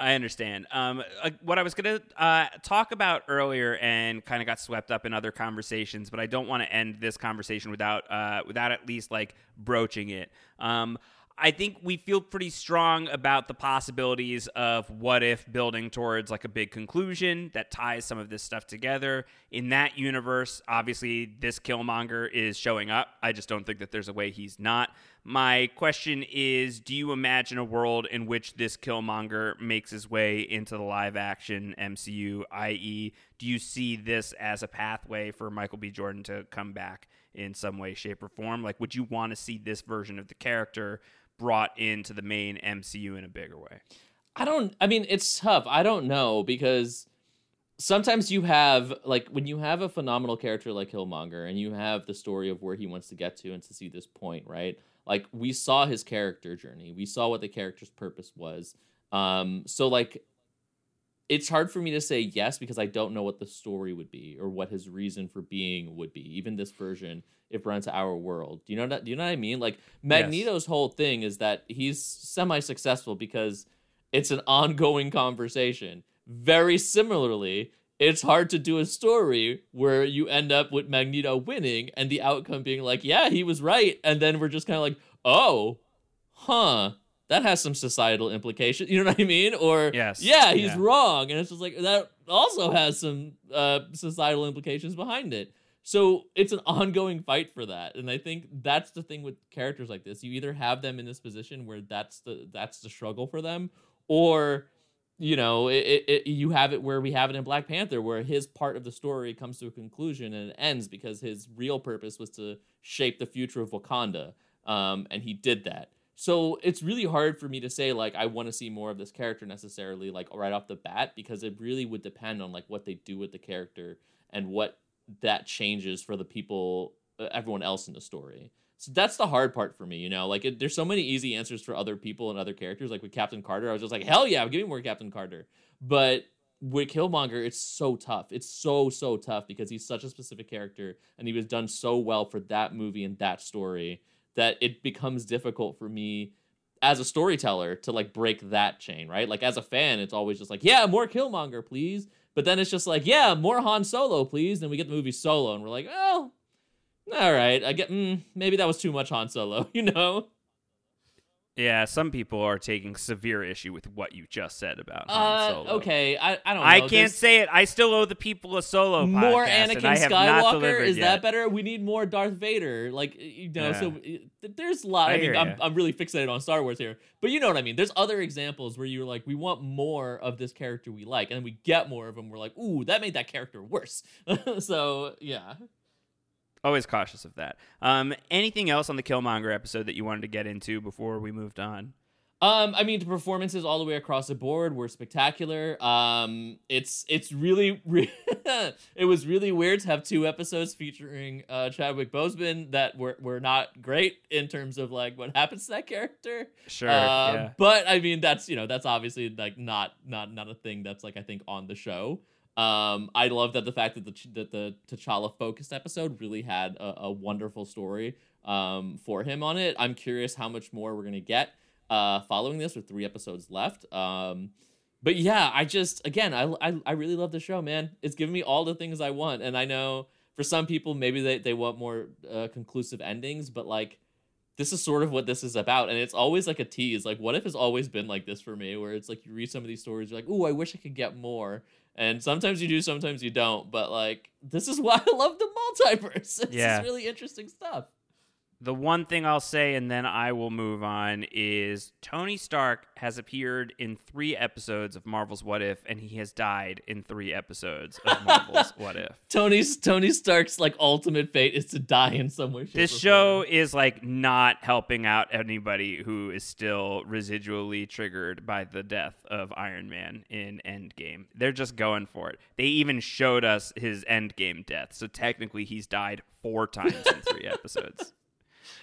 I understand. Um, uh, what I was going to uh, talk about earlier and kind of got swept up in other conversations, but I don't want to end this conversation without uh, without at least like broaching it. Um, I think we feel pretty strong about the possibilities of what if building towards like a big conclusion that ties some of this stuff together. In that universe, obviously, this Killmonger is showing up. I just don't think that there's a way he's not. My question is Do you imagine a world in which this Killmonger makes his way into the live action MCU, i.e., do you see this as a pathway for Michael B. Jordan to come back in some way, shape, or form? Like, would you want to see this version of the character? Brought into the main MCU in a bigger way? I don't I mean it's tough. I don't know because sometimes you have like when you have a phenomenal character like Killmonger and you have the story of where he wants to get to and to see this point, right? Like we saw his character journey. We saw what the character's purpose was. Um so like it's hard for me to say yes because I don't know what the story would be or what his reason for being would be. Even this version, if run to our world, do you know that? Do you know what I mean? Like Magneto's yes. whole thing is that he's semi-successful because it's an ongoing conversation. Very similarly, it's hard to do a story where you end up with Magneto winning and the outcome being like, yeah, he was right, and then we're just kind of like, oh, huh that has some societal implications. [LAUGHS] You know what I mean? Or yes, yeah, he's yeah. wrong, and it's just like that also has some uh, societal implications behind it. So it's an ongoing fight for that, and I think that's the thing with characters like this. You either have them in this position where that's the that's the struggle for them, or you know, it, it, it, you have it where we have it in Black Panther, where his part of the story comes to a conclusion and it ends because his real purpose was to shape the future of Wakanda, um, and he did that. So it's really hard for me to say like I want to see more of this character necessarily like right off the bat because it really would depend on like what they do with the character and what that changes for the people everyone else in the story. So that's the hard part for me, you know. Like it, there's so many easy answers for other people and other characters. Like with Captain Carter, I was just like, hell yeah, give me more Captain Carter. But with Killmonger, it's so tough. It's so so tough because he's such a specific character and he was done so well for that movie and that story that it becomes difficult for me as a storyteller to like break that chain, right? Like as a fan, it's always just like, yeah, more Killmonger, please. But then it's just like, yeah, more Han Solo, please. Then we get the movie Solo, and we're like, oh, all right, I get, mm, maybe that was too much Han Solo, [LAUGHS] you know? Yeah, some people are taking severe issue with what you just said about Han uh, Solo. Okay, I, I don't know. I can't There's say it. I still owe the people a Solo More podcast, Anakin Skywalker? Is yet. that better? We need more Darth Vader. Like, you know, yeah. so there's a lot. I, I mean, I'm, I'm really fixated on Star Wars here. But you know what I mean. There's other examples where you're like, we want more of this character we like. And then we get more of them. We're like, ooh, that made that character worse. [LAUGHS] so, yeah always cautious of that. Um, anything else on the Killmonger episode that you wanted to get into before we moved on? Um, I mean, the performances all the way across the board were spectacular. Um, it's it's really, [LAUGHS] re- it was really weird to have two episodes featuring uh, Chadwick Boseman that were were not great in terms of like what happens to that character. Sure, uh, yeah. but I mean that's you know that's obviously like not not not a thing that's like I think on the show. Um, I love that the fact that the that the T'Challa focused episode really had a, a wonderful story um, for him on it. I'm curious how much more we're gonna get uh, following this with three episodes left. Um, but yeah, I just again, I, I I really love the show, man. It's giving me all the things I want, and I know for some people maybe they they want more uh, conclusive endings, but like this is sort of what this is about and it's always like a tease like what if it's always been like this for me where it's like you read some of these stories you're like oh i wish i could get more and sometimes you do, sometimes you don't. But like, this is why I love the multiverse. [LAUGHS] It's yeah. really interesting stuff. The one thing I'll say, and then I will move on, is Tony Stark has appeared in three episodes of Marvel's What If, and he has died in three episodes of [LAUGHS] Marvel's What If. Tony's Tony Stark's like ultimate fate is to die in some way. This show is like not helping out anybody who is still residually triggered by the death of Iron Man in Endgame. They're just going for it. They even showed us his Endgame death, so technically he's died four times in three [LAUGHS] episodes.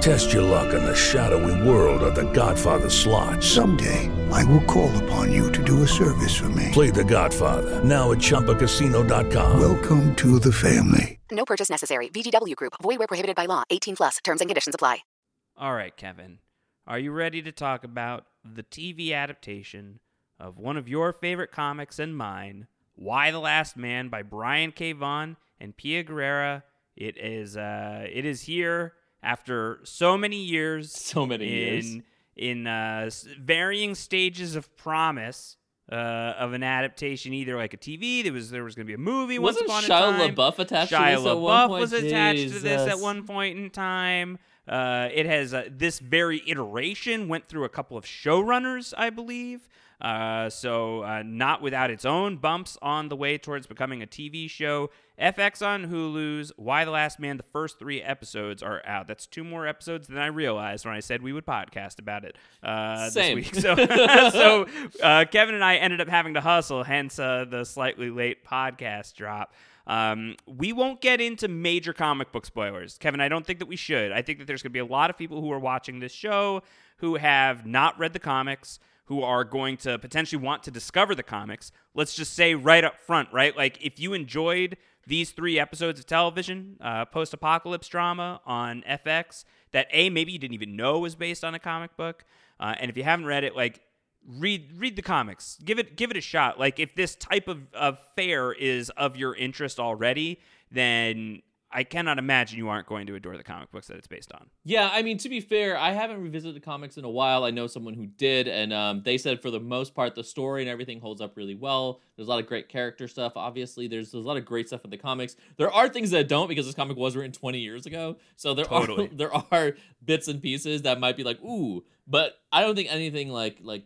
Test your luck in the shadowy world of The Godfather slot. Someday, I will call upon you to do a service for me. Play The Godfather now at ChumbaCasino.com. Welcome to the family. No purchase necessary. VGW Group. Void where prohibited by law. 18 plus. Terms and conditions apply. All right, Kevin. Are you ready to talk about the TV adaptation of one of your favorite comics and mine, Y the Last Man by Brian K. Vaughan and Pia Guerra? It is uh it is here after so many years. [LAUGHS] So many in, years. In uh, varying stages of promise. Uh, of an adaptation, either like a TV, there was there was going to be a movie Wasn't once Shia upon a time. LaBeouf attached to Shia this at one LaBeouf point? was attached to this at one point in time. Uh, it has uh, this very iteration went through a couple of showrunners, I believe. Uh, so uh, not without its own bumps on the way towards becoming a TV show. FX on Hulu's Y the Last Man. The first three episodes are out. That's two more episodes than I realized when I said we would podcast about it uh, Same. this week. So, [LAUGHS] so uh, Kevin and I ended up having to hustle, hence uh, the slightly late podcast drop. Um, we won't get into major comic book spoilers. Kevin, I don't think that we should. I think that there's going to be a lot of people who are watching this show who have not read the comics, who are going to potentially want to discover the comics. Let's just say right up front, right? Like, if you enjoyed these three episodes of television, uh, post apocalypse drama on FX, that A, maybe you didn't even know was based on a comic book. Uh, and if you haven't read it, like, read read the comics give it give it a shot like if this type of, of fare is of your interest already then i cannot imagine you aren't going to adore the comic books that it's based on Yeah, I mean, to be fair, I haven't revisited the comics in a while. I know someone who did, and um, they said for the most part, the story and everything holds up really well. There's a lot of great character stuff. Obviously, there's, there's a lot of great stuff in the comics. There are things that don't because this comic was written 20 years ago. So there Totally. are [LAUGHS] there are bits and pieces that might be like ooh, but I don't think anything like like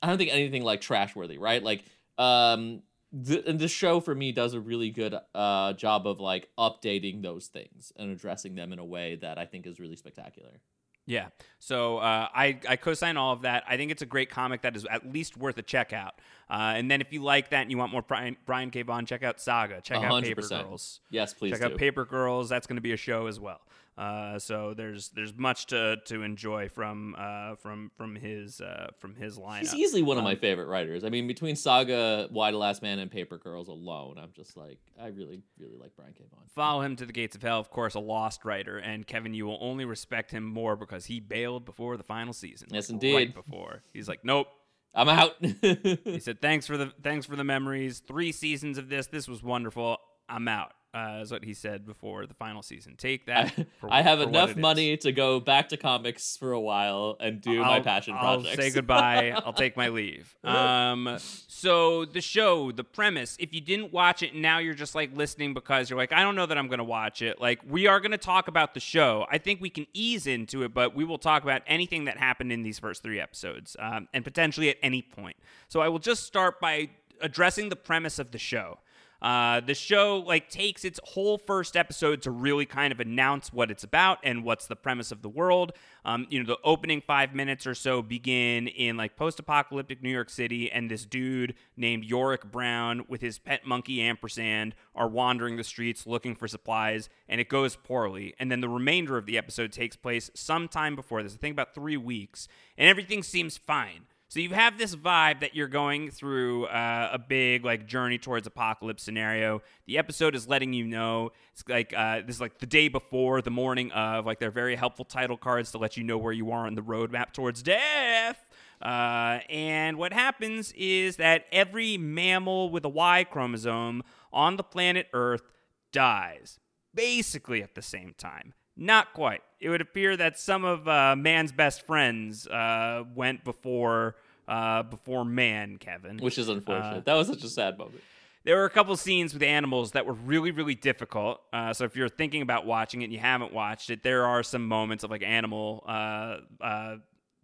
I don't think anything like trash worthy, right? Like um the, and this show for me does a really good uh job of like updating those things and addressing them in a way that I think is really spectacular. yeah. So uh, I, I co-sign all of that. I think it's a great comic that is at least worth a check out. Uh, and then if you like that and you want more brian, brian k. Vaughan, check out saga. Check A out paper girls. Yes, please check do. out paper girls. That's going to be a show as well uh, so there's there's much to, to enjoy from uh, from from his uh, from his lineup. He's easily one of my Um, favorite writers. I mean, between Saga, Y the Last Man, and Paper Girls alone, I'm just like, I really, really like Brian K. Vaughan. Follow him to the gates of hell, of course, a lost writer, and Kevin, you will only respect him more because he bailed before the final season. Yes, like, indeed. Right before he's like, nope. I'm out. [LAUGHS] he said, "Thanks for the thanks for the memories. Three seasons of this. This was wonderful. I'm out." Uh, is what he said before the final season. Take that. [LAUGHS] I, I have enough it is. money to go back to comics for a while and do my I'll- passion I'll projects. say goodbye. [LAUGHS] I'll take my leave. [LAUGHS] Um, so the show, the premise, if you didn't watch it now you're just like listening because you're like, I don't know that I'm going to watch it. Like we are going to talk about the show. I think we can ease into it, but we will talk about anything that happened in these first three episodes, um, and potentially at any point. So I will just start by addressing the premise of the show. Uh, the show like takes its whole first episode to really kind of announce what it's about and what's the premise of the world. Um, you know, the opening five minutes or so begin in like post-apocalyptic New York City, and this dude named Yorick Brown with his pet monkey ampersand are wandering the streets looking for supplies, and it goes poorly. And then the remainder of the episode takes place sometime before this. I think about three weeks, and everything seems fine. So you have this vibe that you're going through uh, a big like journey towards apocalypse scenario. The episode is letting you know it's like uh, this is like the day before, the morning of. Like they're very helpful title cards to let you know where you are on the roadmap towards death. Uh, and what happens is that every mammal with a Y chromosome on the planet Earth dies, basically at the same time. Not quite. It would appear that some of uh, man's best friends uh, went before uh, before man, Kevin. Which is unfortunate. Uh, that was such a sad moment. there were a couple scenes with animals that were really, really difficult. Uh, so if you're thinking about watching it and you haven't watched it, there are some moments of like animal uh, uh,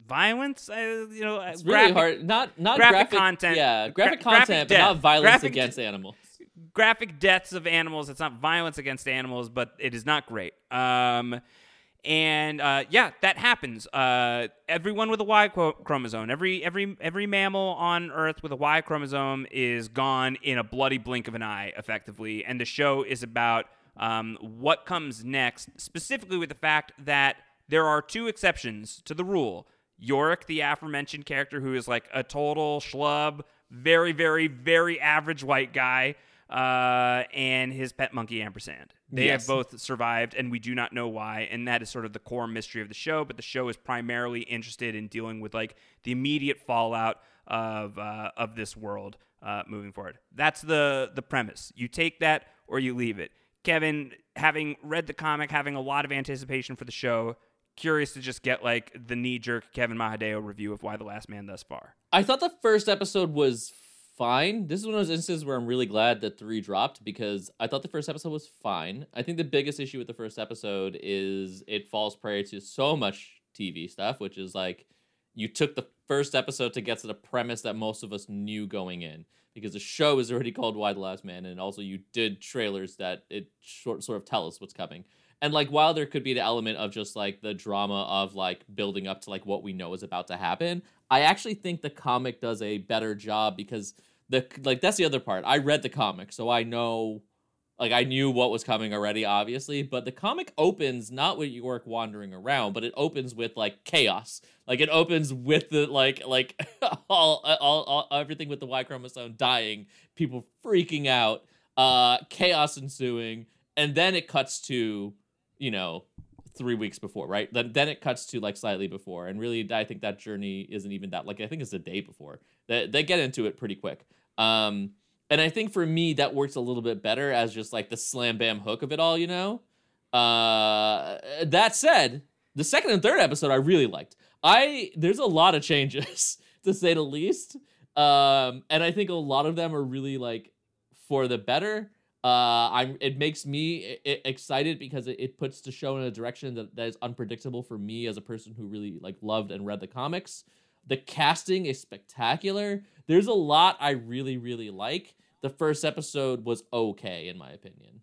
violence. Uh, you know, It's really hard. Not not graphic graphic, content. Yeah, graphic Gra- graphic content, but death. not violence Graphic against animals. Graphic deaths of animals. It's not violence against animals, but it is not great. Um, and uh, yeah, that happens. Uh, everyone with a Y chromosome, every every every mammal on Earth with a Y chromosome is gone in a bloody blink of an eye, effectively. And the show is about um, what comes next, specifically with the fact that there are two exceptions to the rule. Yorick, the aforementioned character, who is like a total schlub, very, very, very average white guy, uh, and his pet monkey ampersand. They Yes. have both survived, and we do not know why. And that is sort of the core mystery of the show. But the show is primarily interested in dealing with like the immediate fallout of uh, of this world uh, moving forward. That's the the premise. You take that or you leave it. Kevin, having read the comic, having a lot of anticipation for the show, curious to just get like the knee jerk Kevin Mahadeo review of Y the Last Man thus far. I thought the first episode was fine. This is one of those instances where I'm really glad that three dropped because I thought the first episode was fine. I think the biggest issue with the first episode is it falls prey to so much TV stuff, which is like you took the first episode to get to the premise that most of us knew going in because the show is already called Y the Last Man, and also you did trailers that it short, sort of tell us what's coming. And like while there could be the element of just like the drama of like building up to like what we know is about to happen, I actually think the comic does a better job because the like that's the other part. I read the comic, so I know like I knew what was coming already, obviously, but the comic opens not with Yorick wandering around, but it opens with like chaos. Like it opens with the like like [LAUGHS] all, all, all everything with the Y chromosome dying, people freaking out, uh chaos ensuing, and then it cuts to, you know, three weeks before, right? Then then it cuts to like slightly before, and really, I think that journey isn't even that. Like I think it's a day before. They they get into it pretty quick. Um, and I think for me that works a little bit better as just like the slam bam hook of it all, you know. Uh, that said, the second and third episode I really liked. I there's a lot of changes [LAUGHS] to say the least, um, and I think a lot of them are really like for the better. Uh, I'm. It makes me I- excited because it, it puts the show in a direction that, that is unpredictable for me as a person who really like loved and read the comics. The casting is spectacular. There's a lot I really really like. The first episode was okay in my opinion.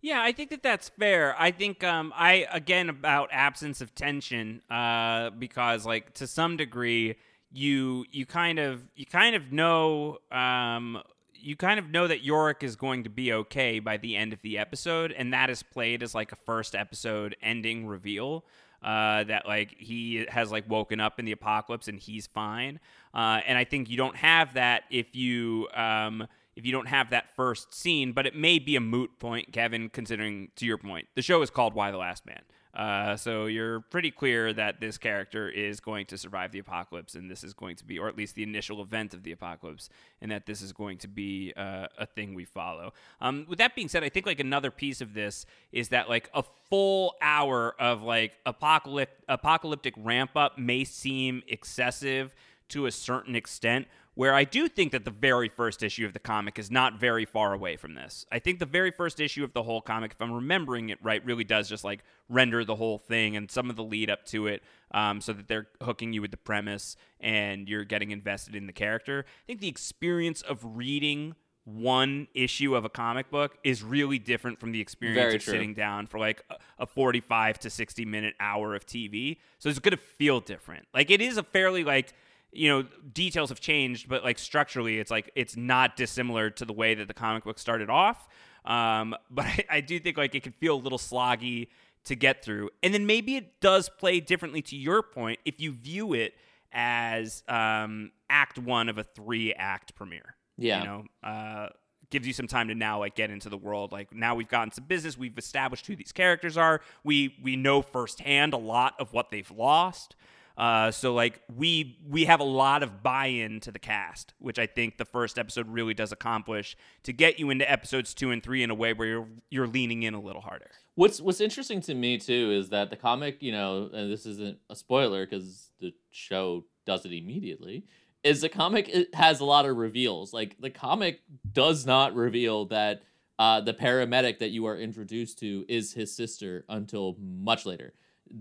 Yeah, I think that that's fair. I think um, I again about absence of tension uh, because like to some degree you you kind of you kind of know um, you kind of know that Yorick is going to be okay by the end of the episode, and that is played as like a first episode ending reveal. Uh, that like he has like woken up in the apocalypse and he's fine. Uh, and I think you don't have that if you um, if you don't have that first scene. But it may be a moot point, Kevin. Considering to your point, the show is called Y the Last Man. Uh, so you're pretty clear that this character is going to survive the apocalypse, and this is going to be, or at least the initial event of the apocalypse, and that this is going to be uh, a thing we follow. Um, with that being said, I think like another piece of this is that like a full hour of like apocalyptic apocalyptic ramp up may seem excessive to a certain extent where I do think that the very first issue of the comic is not very far away from this. I think the very first issue of the whole comic, if I'm remembering it right, really does just like render the whole thing and some of the lead up to it um, so that they're hooking you with the premise and you're getting invested in the character. I think the experience of reading one issue of a comic book is really different from the experience Very of true. sitting down for like a- a 45 to 60 minute hour of TV. So it's going to feel different. Like it is a fairly like you know details have changed but like structurally it's like it's not dissimilar to the way that the comic book started off. Um, [LAUGHS] but I, I do think like it can feel a little sloggy to get through. And then maybe it does play differently to your point if you view it as um, act one of a three act premiere Yeah. you know? Uh, gives you some time to now like get into the world. Like now we've gotten some business. We've established who these characters are. We we know firsthand a lot of what they've lost uh, so like we we have a lot of buy-in to the cast, which I think the first episode really does accomplish to get you into episodes two and three in a way where you're you're leaning in a little harder. What's What's interesting to me too is that the comic, you know, and this isn't a spoiler because the show does it immediately, is the comic it has a lot of reveals. Like the comic does not reveal that uh, the paramedic that you are introduced to is his sister until much later.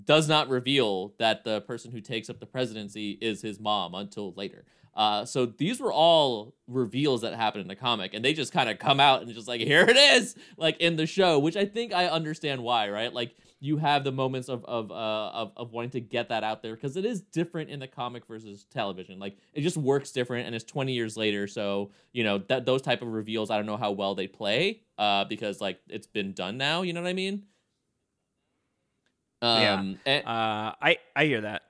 Does not reveal that the person who takes up the presidency is his mom until later. Uh, so these were all reveals that happened in the comic, and they just kind of come out and just like here it is, like in the show, which I think I understand why, right? Like you have the moments of of uh, of, of wanting to get that out there because it is different in the comic versus television. Like it just works different, and it's twenty years later, so you know that those type of reveals, I don't know how well they play, uh, because like it's been done now. You know what I mean? Yeah, Um, and- uh, I I hear that.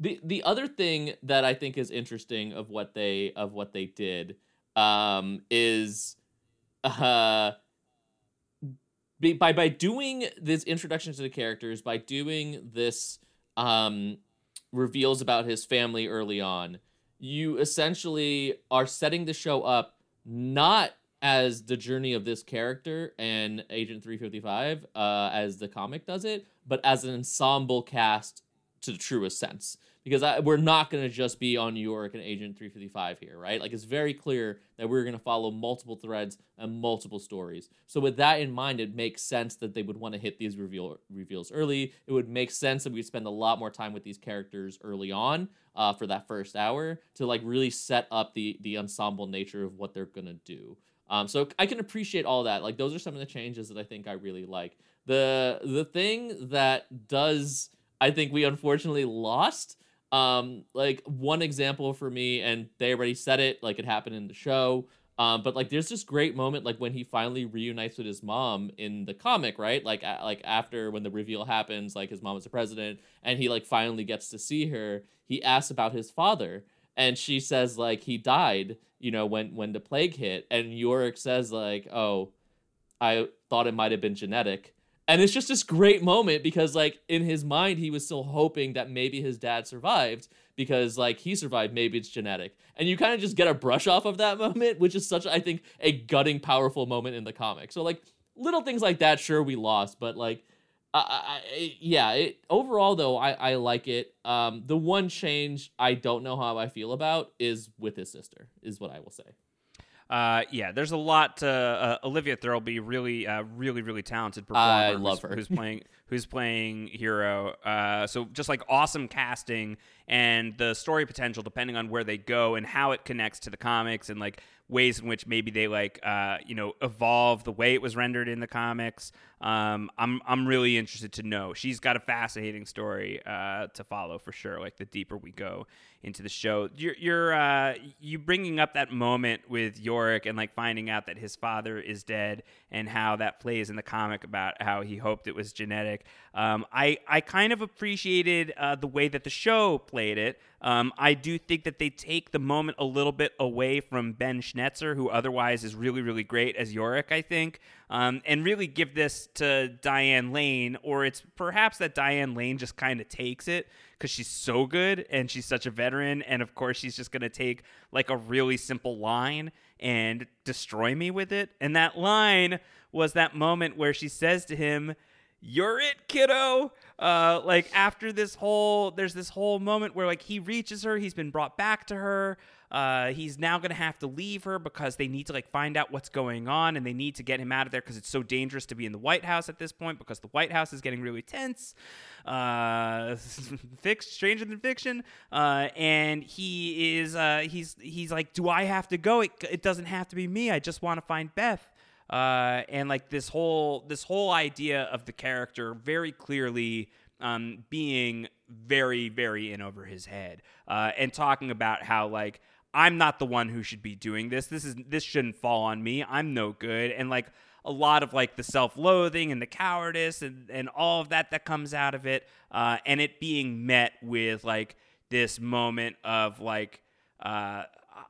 the the other thing that I think is interesting of what they of what they did um, is uh, by by doing this introduction to the characters, by doing this um, reveals about his family early on, you essentially are setting the show up not as the journey of this character and Agent 355 uh, as the comic does it, but as an ensemble cast to the truest sense. Because I, we're not going to just be on Yorick and Agent 355 here, right? Like it's very clear that we're going to follow multiple threads and multiple stories. So with that in mind, it makes sense that they would want to hit these reveal reveals early. It would make sense that we'd spend a lot more time with these characters early on uh, for that first hour to like really set up the the ensemble nature of what they're going to do. Um, so I can appreciate all that. Like those are some of the changes that I think I really like. The the thing that does I think we unfortunately lost. Um, like one example for me, and they already said it, like it happened in the show. Um, but like there's this great moment, like when he finally reunites with his mom in the comic, right? Like a- like after when the reveal happens, like his mom is the president, and he like finally gets to see her. He asks about his father, and she says like he died, you know, when when the plague hit, and Yorick says like, oh, I thought it might have been genetic. And it's just this great moment because, like, in his mind, he was still hoping that maybe his dad survived because, like, he survived. Maybe it's genetic. And you kind of just get a brush off of that [LAUGHS] moment, which is such, I think, a gutting, powerful moment in the comic. So, like, little things like that, sure, we lost, but, like, I, I, yeah, it, overall, though, I, I like it. Um, the one change I don't know how I feel about is with his sister, is what I will say. Uh, yeah, there's a lot to uh, Olivia Thirlby, really, uh, really, really talented performer. I who's- her. Who's [LAUGHS] playing who's playing Hero. Uh, so just like awesome casting and the story potential, depending on where they go and how it connects to the comics and like ways in which maybe they like uh, you know evolve the way it was rendered in the comics. Um, I'm I'm really interested to know. She's got a fascinating story uh, to follow for sure. Like the deeper we go into the show, you're you're uh, you bringing up that moment with Yorick and like finding out that his father is dead and how that plays in the comic about how he hoped it was genetic. Um, I I kind of appreciated uh, the way that the show played it. Um, I do think that they take the moment a little bit away from Ben Schnetzer, who otherwise is really, really great as Yorick, I think, um, and really give this to Diane Lane, or it's perhaps that Diane Lane just kind of takes it because she's so good and she's such a veteran, and of course she's just going to take like a really simple line and destroy me with it. And that line was that moment where she says to him, you're it kiddo uh like after this whole there's this whole moment where like he reaches her he's been brought back to her uh he's now gonna have to leave her because they need to like find out what's going on and they need to get him out of there because it's so dangerous to be in the white house at this point because the white house is getting really tense. Uh [LAUGHS] stranger than fiction. Uh and he is uh he's he's like do i have to go? It, it doesn't have to be me. I just want to find beth. Uh, and like this whole this whole idea of the character very clearly um, being very very in over his head. Uh, and talking about how like I'm not the one who should be doing this. This is this shouldn't fall on me. I'm no good. And like a lot of like the self-loathing and the cowardice and, and all of that that comes out of it uh, and it being met with like this moment of like uh,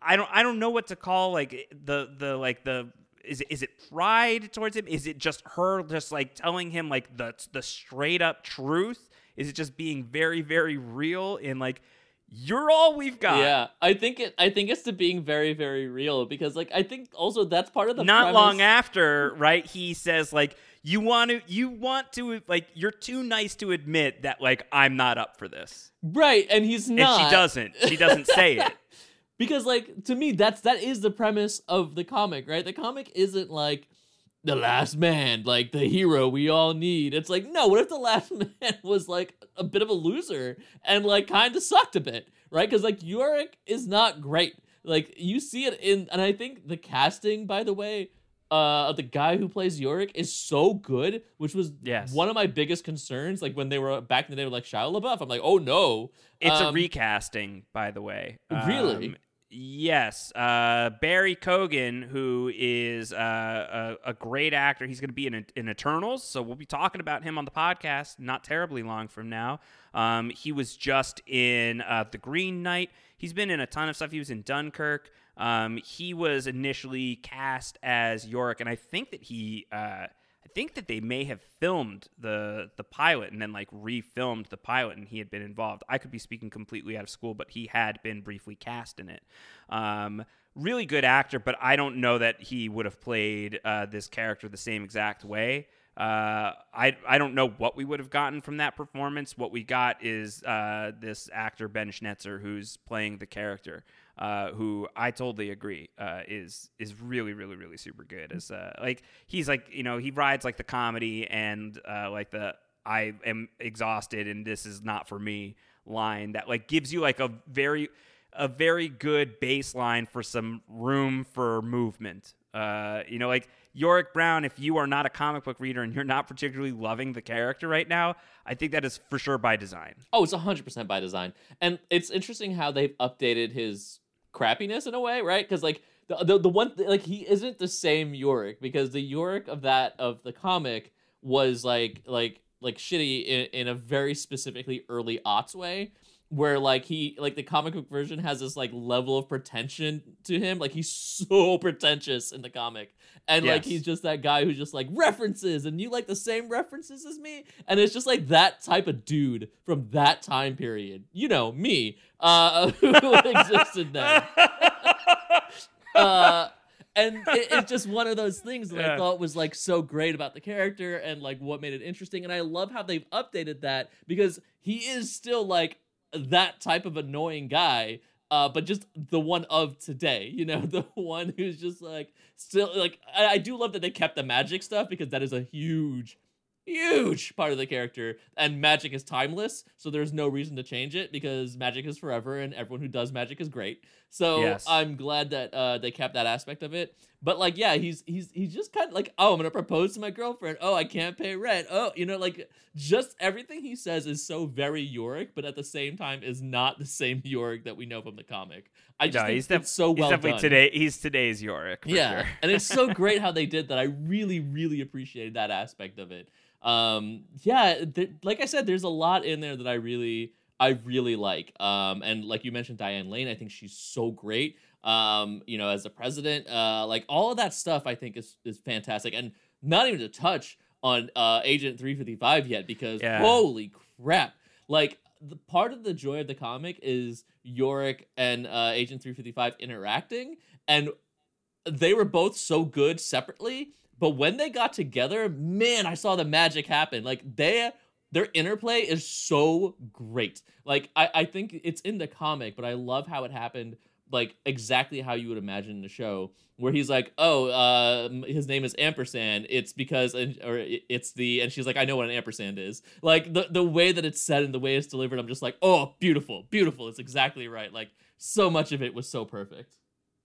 I don't I don't know what to call like the the like the is it, is it pride towards him? Is it just her just like telling him like the the straight up truth? Is it just being very very real in like you're all we've got? Yeah, I think it. I think it's to being very, very real because, like, I think also that's part of the Not premise- long after, right? He says like you want to you want to like you're too nice to admit that like I'm not up for this. Right, and he's not. And she doesn't. She doesn't say it. [LAUGHS] because like to me that's that is the premise of the comic, right? The comic isn't like the last man, like the hero we all need. It's like, no, what if the last [LAUGHS] man was like a bit of a loser and like kind of sucked a bit, right? Because like Yorick is not great. Like you see it in, and I think the casting, by the way, uh, of the guy who plays Yorick is so good, which was Yes. one of my biggest concerns. Like when they were back in the day with like Shia LaBeouf, I'm like, oh no, It's a Um, recasting, by the way. Really? Um, yes. Uh, Barry Keoghan, who is uh, a, a great actor, he's going to be in, in Eternals, so we'll be talking about him on the podcast not terribly long from now. Um, he was just in uh, The Green Knight. He's been in a ton of stuff. He was in Dunkirk. Um, he was initially cast as Yorick, and I think that he. I think that they may have filmed the the pilot and then like refilmed the pilot, and he had been involved. I could be speaking completely out of school, but he had been briefly cast in it. Um, really good actor, but I don't know that he would have played uh, this character the same exact way. Uh, I I don't know what we would have gotten from that performance. What we got is uh, this actor Ben Schnetzer who's playing the character, uh, who I totally agree uh, is is really really really super good. As uh, like he's like you know he rides like the comedy and uh, like the I am exhausted and this is not for me line that like gives you like a very a very good baseline for some room for movement. Uh, you know, like Yorick Brown, if you are not a comic book reader and you're not particularly loving the character right now, I think that is for sure by design. Oh, it's 100% by design. And it's interesting how they've updated his crappiness in a way, right? Because, like, the, the, the one, like, he isn't the same Yorick because the Yorick of that, of the comic, was like, like, like shitty in, in a very specifically early aughts way where like he like the comic book version has this like level of pretension to him. Like he's so [LAUGHS] pretentious in the comic. And like he's just that guy who's just like references and you like the same references as me? And it's just like that type of dude from that time period. You know me uh [LAUGHS] who existed then. [LAUGHS] Uh and it, it's just one of those things that I thought was like so great about the character and like what made it interesting. And I love how they've updated that because he is still like that type of annoying guy, uh, but just the one of today, you know, [LAUGHS] the one who's just like still like I, I do love that they kept the magic stuff because that is a huge huge part of the character and magic is timeless so there's no reason to change it because magic is forever and everyone who does magic is great so Yes. i'm glad that uh, they kept that aspect of it but like yeah he's he's he's just kind of like oh i'm gonna propose to my girlfriend oh i can't pay rent oh you know like just everything he says is so very yorick but at the same time is not the same [LAUGHS] yorick that we know from the comic i just No, think he's, def- it's so well he's definitely done today. He's today's Yorick. For yeah sure. and it's so [LAUGHS] great how they did that i really really appreciated that aspect of it um yeah th- like i said there's a lot in there that i really i really like um and like you mentioned diane lane i think she's so great um you know as the president uh like all of that stuff i think is is fantastic and not even to touch on uh agent 355 yet because Yeah. holy crap like the part of the joy of the comic is Yorick and uh, Agent 355 interacting, and they were both so good separately. But when they got together, man, I saw the magic happen. Like they, their interplay is so great. Like I, I think it's in the comic, but I love how it happened. Like exactly how you would imagine in the show, where he's like, "Oh, uh, his name is ampersand. It's because, or it's the," and she's like, "I know what an ampersand is." Like the the way that it's said and the way it's delivered, I'm just like, "Oh, beautiful, beautiful." It's exactly right. Like so much of it was so perfect.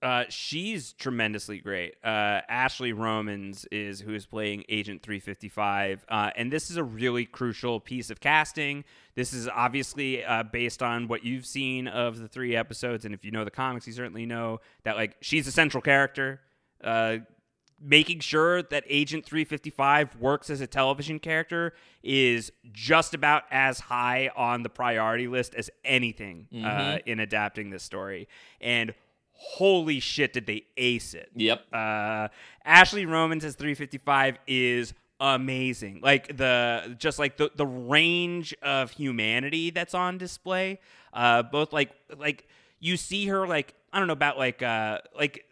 Uh, she's tremendously great. Uh, Ashley Romans is who is playing Agent 355, uh, and this is a really crucial piece of casting. This is obviously uh, based on what you've seen of the three episodes, and if you know the comics, you certainly know that like she's a central character. Uh, making sure that Agent 355 works as a television character is just about as high on the priority list as anything uh, Mhm. in adapting this story. And holy shit, did they ace it? Yep. Uh, Ashley Romans as 355 is amazing. Like the just like the the range of humanity that's on display. Uh, both like like you see her like I don't know about like uh like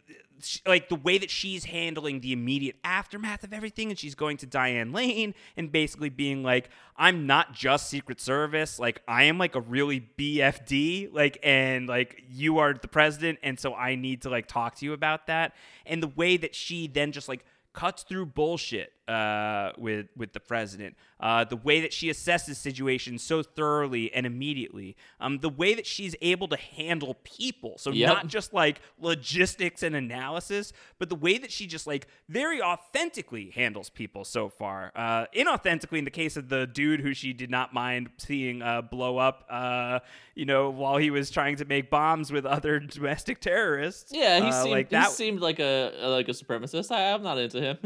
like the way that she's handling the immediate aftermath of everything and she's going to Diane Lane and basically being like I'm not just secret service like I am like a really BFD like and like you are the president and so I need to like talk to you about that. And the way that she then just like cuts through bullshit uh, with with the president. Uh, the way that she assesses situations so thoroughly and immediately. Um, the way that she's able to handle people. So Yep. not just like logistics and analysis, but the way that she just like very authentically handles people so far. Uh, inauthentically in the case of the dude who she did not mind seeing uh, blow up. Uh, you know, while he was trying to make bombs with other [LAUGHS] domestic terrorists. Yeah, he Uh, seemed like he that. seemed like a like a supremacist. I, I'm not into him.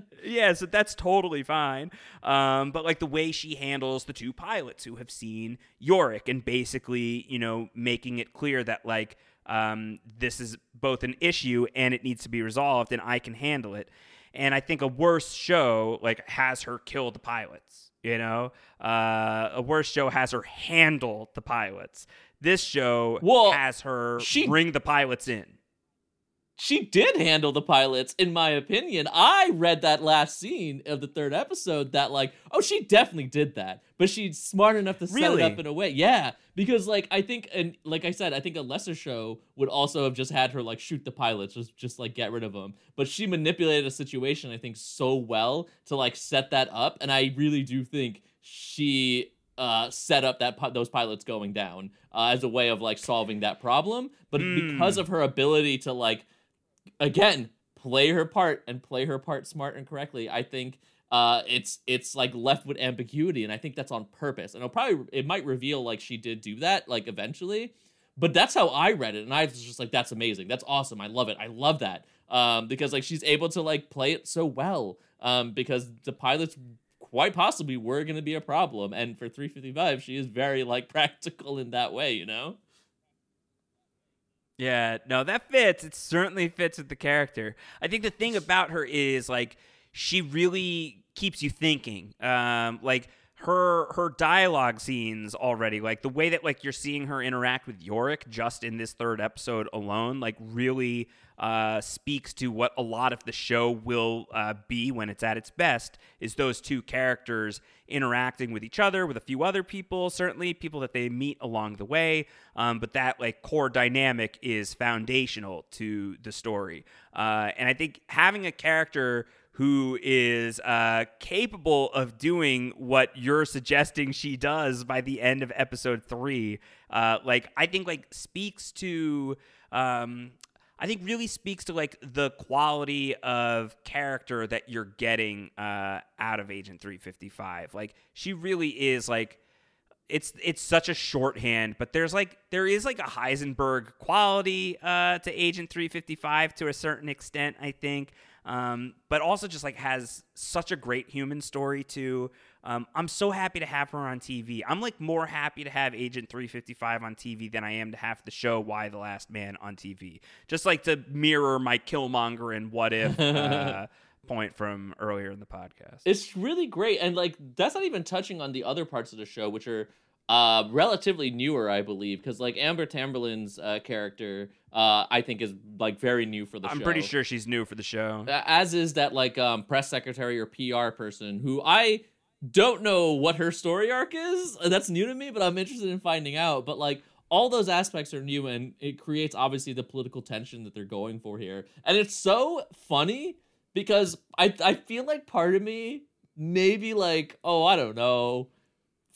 [LAUGHS] Yeah, so that's totally fine. Um, but like the way she handles the two pilots who have seen Yorick and basically, you know, making it clear that like um, this is both an issue and it needs to be resolved and I can handle it. And I think a worse show like has her kill the pilots. You know, uh, a worse show has her handle the pilots. This show Well, has her she- bring the pilots in. She did handle the pilots, in my opinion. I read that last scene of the third episode that like, oh, she definitely did that, but she's smart enough to set Really? it up in a way. Yeah, because like I think, and like I said, I think a lesser show would also have just had her like shoot the pilots, just just like get rid of them. But she manipulated a situation, I think, so well to like set that up, and I really do think she uh, set up that those pilots going down uh, as a way of like solving that problem. But because of her ability to like again play her part and play her part smart and correctly. I think uh it's it's like left with ambiguity and i think that's on purpose. And it'll probably it might reveal like she did do that like eventually but that's how i read it and i was just like that's amazing. That's awesome. I love it. I love that. Um because like she's able to like play it so well um because the pilots quite possibly were going to be a problem and for 355 she is very like [LAUGHS] practical in that way you know Yeah, no, that fits. It certainly fits with the character. I think the thing about her is like she really keeps you thinking. Um, like her her dialogue scenes already, like the way that like you're seeing her interact with Yorick just in this third episode alone, like really uh, speaks to what a lot of the show will uh, be when it's at its best. Is those two characters interacting with each other, with a few other people, certainly people that they meet along the way. Um, but that like core dynamic is foundational to the story. Uh, and I think having a character who is uh, capable of doing what you're suggesting she does by the end of episode three, uh, like I think like speaks to. Um, I think really speaks to like the quality of character that you're getting uh, out of Agent 355. Like she really is like it's it's such a shorthand, but there's like there is like a Heisenberg quality uh, to Agent 355 to a certain extent, I think. Um, but also just like has such a great human story too. Um, I'm so happy to have her on TV. I'm like more happy to have Agent 355 on TV than I am to have the show Y the Last Man on TV. Just like to mirror my Killmonger and What If [LAUGHS] uh, point from earlier in the podcast. It's really great, and like that's not even touching on the other parts of the show, which are uh relatively newer, I believe, because like Amber Tamblyn's uh, character, uh, I think is like very new for the show. I'm show. pretty sure she's new for the show. As is that like um press secretary or PR person who I don't know what her story arc is. Uh, That's new to me, but I'm interested in finding out. But like all those aspects are new and it creates obviously the political tension that they're going for here. And it's so funny because I I feel like part of me maybe like, oh, I don't know,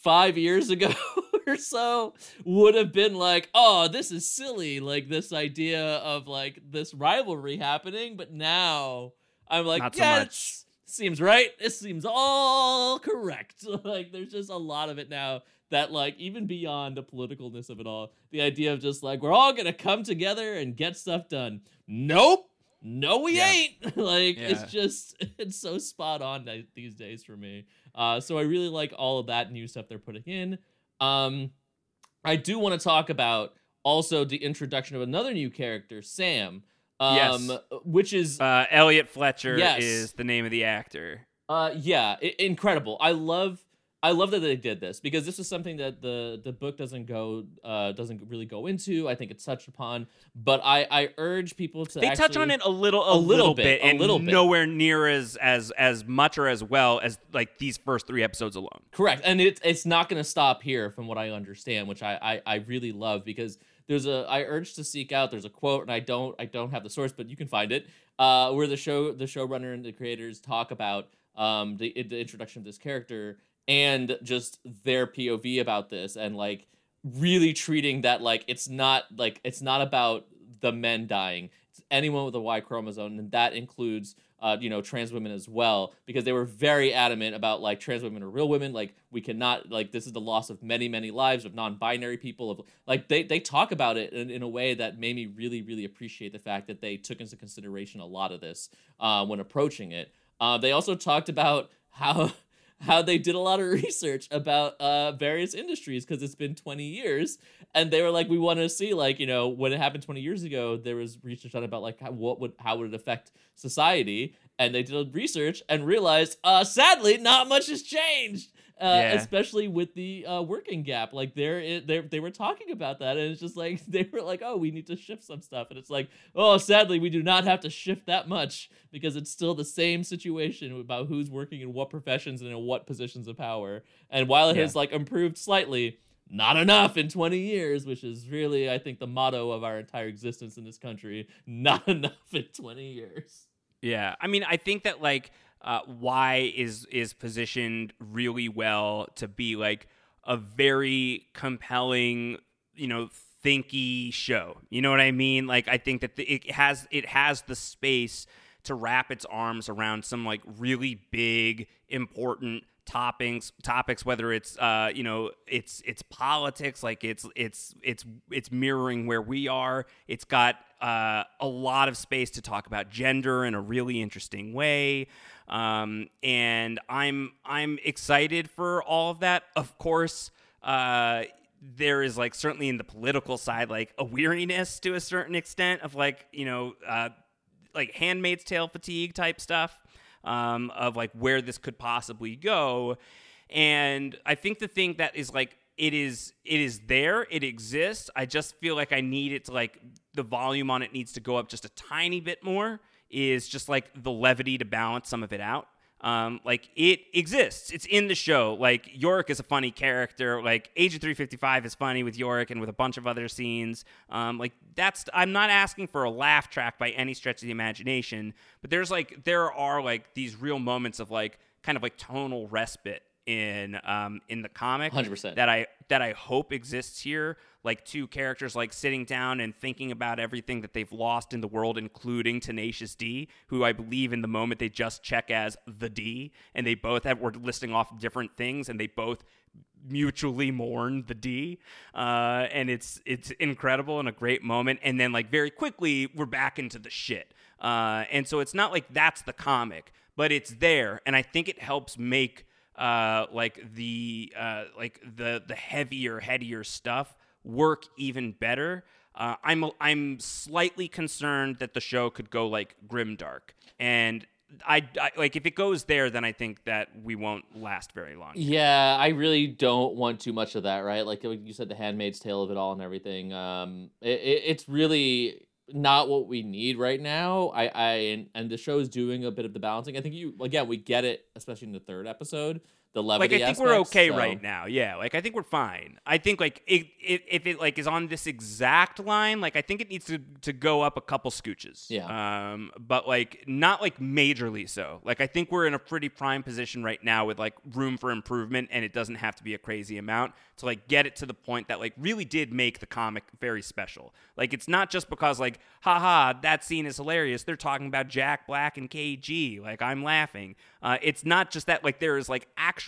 5 years ago [LAUGHS] or so would have been like, oh, this is silly, like this idea of like this rivalry happening, but now I'm like, Not so yeah, it's- seems right. It seems all correct. [LAUGHS] like there's just a lot of it now that like even beyond the politicalness of it all, the idea of just like we're all gonna come together and get stuff done. Nope. No, we Yeah. ain't. [LAUGHS] like Yeah. it's just [LAUGHS] it's so spot on these days for me. Uh, so I really like all of that new stuff they're putting in. Um, I do want to talk about also the introduction of another new character, Sam. Um, Yes. which is Uh, Elliot Fletcher Yes. is the name of the actor. uh, yeah, i- incredible. I love I love that they did this because this is something that the the book doesn't go uh doesn't really go into. I think it's touched upon, but I I urge people to They actually, touch on it a little, a a, little bit, a and little bit. nowhere near as as as much or as well as like these first three episodes alone. Correct, and it's it's not going to stop here, from what I understand, which I, I I really love because there's a I urge to seek out. There's a quote, and I don't I don't have the source, but you can find it. Uh, where the show the showrunner and the creators talk about um the the introduction of this character and just their POV about this, and like really treating that like it's not like it's not about the men dying. It's anyone with a Y chromosome, and that includes uh, you know, trans women as well, because they were very adamant about like trans women are real women. Like we cannot like this is the loss of many, many lives of non-binary people. Of like they they talk about it in, in a way that made me really, really appreciate the fact that they took into consideration a lot of this uh, when approaching it. Uh, they also talked about how [LAUGHS] how they did a lot of [LAUGHS] research about uh, various industries because it's been 20 years and they were like we want to see like you know when it happened 20 years ago there was research done about like how, what would how would it affect society and they did research and realized uh sadly not much has changed uh, Yeah. especially with the uh, working gap. Like they're they they were talking about that, and it's just like [LAUGHS] they were like, oh, we need to shift some stuff, and it's like, oh, sadly, we do not have to shift that much because it's still the same situation about who's working in what professions and in what positions of power. And while it Yeah. has like improved slightly. Not enough in 20 years, which is really, I think, the motto of our entire existence in this country. [LAUGHS] Not enough in 20 years. Yeah, I mean, I think that like uh, Y is is positioned really well to be like a very compelling, you know, thinky show. You know what I mean? Like, I think that the, it has it has the space to wrap its arms around some like really big, important toppings topics whether it's uh you know it's it's politics like it's it's it's it's mirroring where we are it's got uh a lot of space to talk about gender in a really interesting way um and i'm i'm excited for all of that of course uh there is like certainly in the political side like a weariness to a certain extent of like you know uh like handmaid's tale fatigue type stuff um, of like where this could possibly go. And I think the thing that is like it is it is there, it exists. I just feel like I need it to like the volume on it needs to go up just a tiny bit more. Is just like the levity to balance some of it out. Um, like it exists. It's in the show. Like Yorick is a funny character. Like Agent 355 is funny with Yorick and with a bunch of other scenes. Um, like that's I'm not asking for a laugh track by any stretch of the imagination, but there's like there are like these real moments of like kind of like tonal respite in um in the comic 100%. that I that I hope exists here. Like two characters like sitting down and thinking about everything that they've lost in the world, including Tenacious D, who I believe in the moment they just check as the D, and they both have were listing off different things, and they both mutually mourn the D, uh, and it's it's incredible and a great moment. And then like very quickly we're back into the shit, uh, and so it's not like that's the comic, but it's there, and I think it helps make uh, like the uh, like the the heavier, headier stuff work even better. Uh, I'm I'm slightly concerned that the show could go like grimdark, and I, I like if it goes there, then I think that we won't last very long. Yeah, I really don't want too much of that, right? Like you said, the Handmaid's Tale of it all and everything. Um, it, it, it's really not what we need right now. I, I, and, and the show is doing a bit of the balancing. I think you again we get it, especially in the third episode. The Like. I think we're okay so- right now. Yeah, like I think we're fine. I think like it, it, if it like is on this exact line, like I think it needs to to go up a couple scooches. Yeah. Um, but like not like majorly so. Like I think we're in a pretty prime position right now with like room for improvement, and it doesn't have to be a crazy amount to like get it to the point that like really did make the comic very special. Like it's not just because like haha that scene is hilarious. They're talking about Jack Black and KG. Like I'm laughing. Uh, it's not just that like there is like actual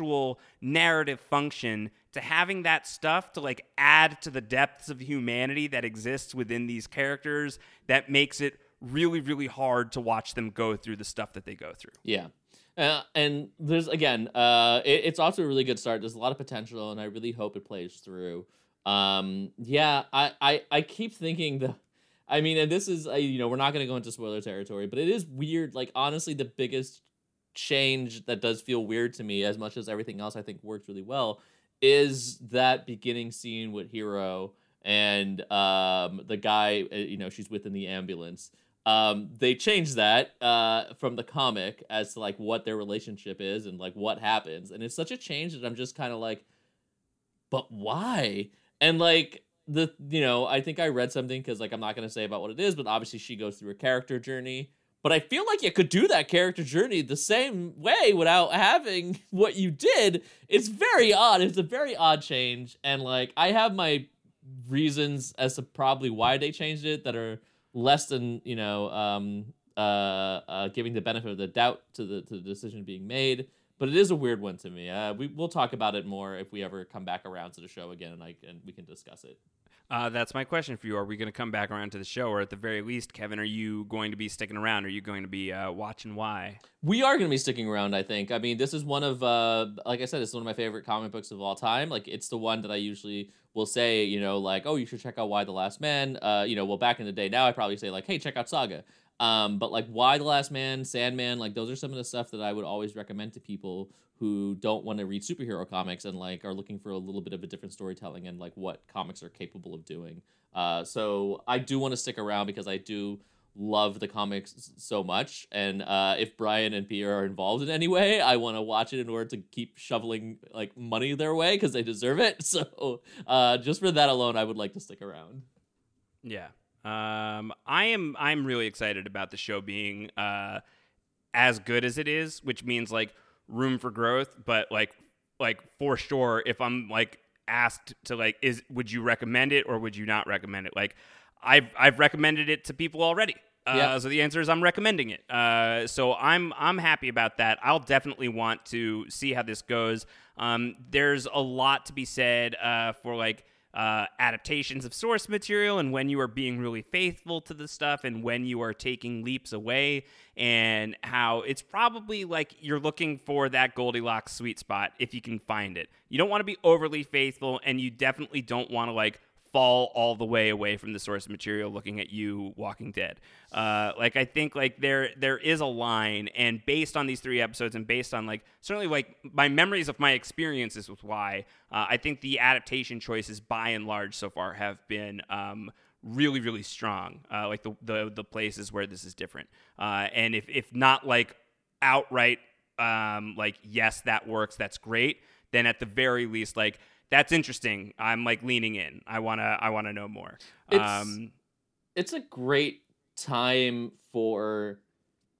narrative function to having that stuff to like add to the depths of humanity that exists within these characters that makes it really really hard to watch them go through the stuff that they go through. Yeah. Uh, and there's again, uh, it, it's also a really good start. There's a lot of potential, and I really hope it plays through. Um, yeah, I, I, I keep thinking the, I mean, and this is, uh, you know, we're not going to go into spoiler territory, but it is weird. Like, honestly, the biggest change that does feel weird to me as much as everything else I think works really well is that beginning scene with Hero and um, the guy uh, you know she's with in the ambulance. Um, they changed that uh, from the comic as to like what their relationship is and like what happens, and it's such a change that I'm just kind of like, but why? And like the you know I think I read something because like I'm not gonna say about what it is, but obviously she goes through a character journey. But I feel like you could do that character journey the same way without having [LAUGHS] what you did. It's very odd. It's a very odd change, and like I have my reasons as to probably why they changed it that are less than you know um, uh, uh, giving the benefit of the doubt to the to the decision being made. But it is a weird one to me. Uh, we we'll talk about it more if we ever come back around to the show again, and I and we can discuss it. Uh, that's my question for you. Are we going to come back around to the show, or at the very least, Kevin, are you going to be sticking around? Are you going to be uh, watching Y? We are going to be sticking around. I think. I mean, this is one of, uh, like I said, it's one of my favorite comic books of all time. Like, it's the one that I usually will say, you know, like, oh, you should check out Y the Last Man. Uh, you know, well, back in the day, now I probably say like, hey, check out Saga. Um, but like Y the Last Man, Sandman, like those are some of the stuff that I would always recommend to people who don't want to read superhero comics and like are looking for a little bit of a different storytelling and like what comics are capable of doing. Uh, so I do want to stick around because I do love the comics so much, and uh, if Brian and Pia are involved in any way, I want to watch it in order to keep shoveling like money their way because they deserve it. [LAUGHS] So uh, just for that alone, I would like to stick around. Yeah. Um, I am. I'm really excited about the show being uh, as good as it is, which means like room for growth. But like, like for sure, if I'm like asked to like, is would you recommend it or would you not recommend it? Like, I've I've recommended it to people already. Uh, Yeah. So the answer is I'm recommending it. Uh, so I'm I'm happy about that. I'll definitely want to see how this goes. Um, there's a lot to be said uh, for like uh, adaptations of source material and when you are being really faithful to the stuff and when you are taking leaps away and how it's probably like you're looking for that Goldilocks sweet spot if you can find it. You don't want to be overly faithful and you definitely don't want to like fall all the way away from the source material looking at you walking dead. Uh, like i think like there there is a line and based on these three episodes and based on like certainly like my memories of my experiences with Y uh, i think the adaptation choices by and large so far have been um, really really strong. Uh, like the, the the places where this is different. Uh, and if if not like outright um, like yes that works that's great then at the very least like that's interesting. I'm like leaning in. I want to i want to know more. It's, um it's a great time for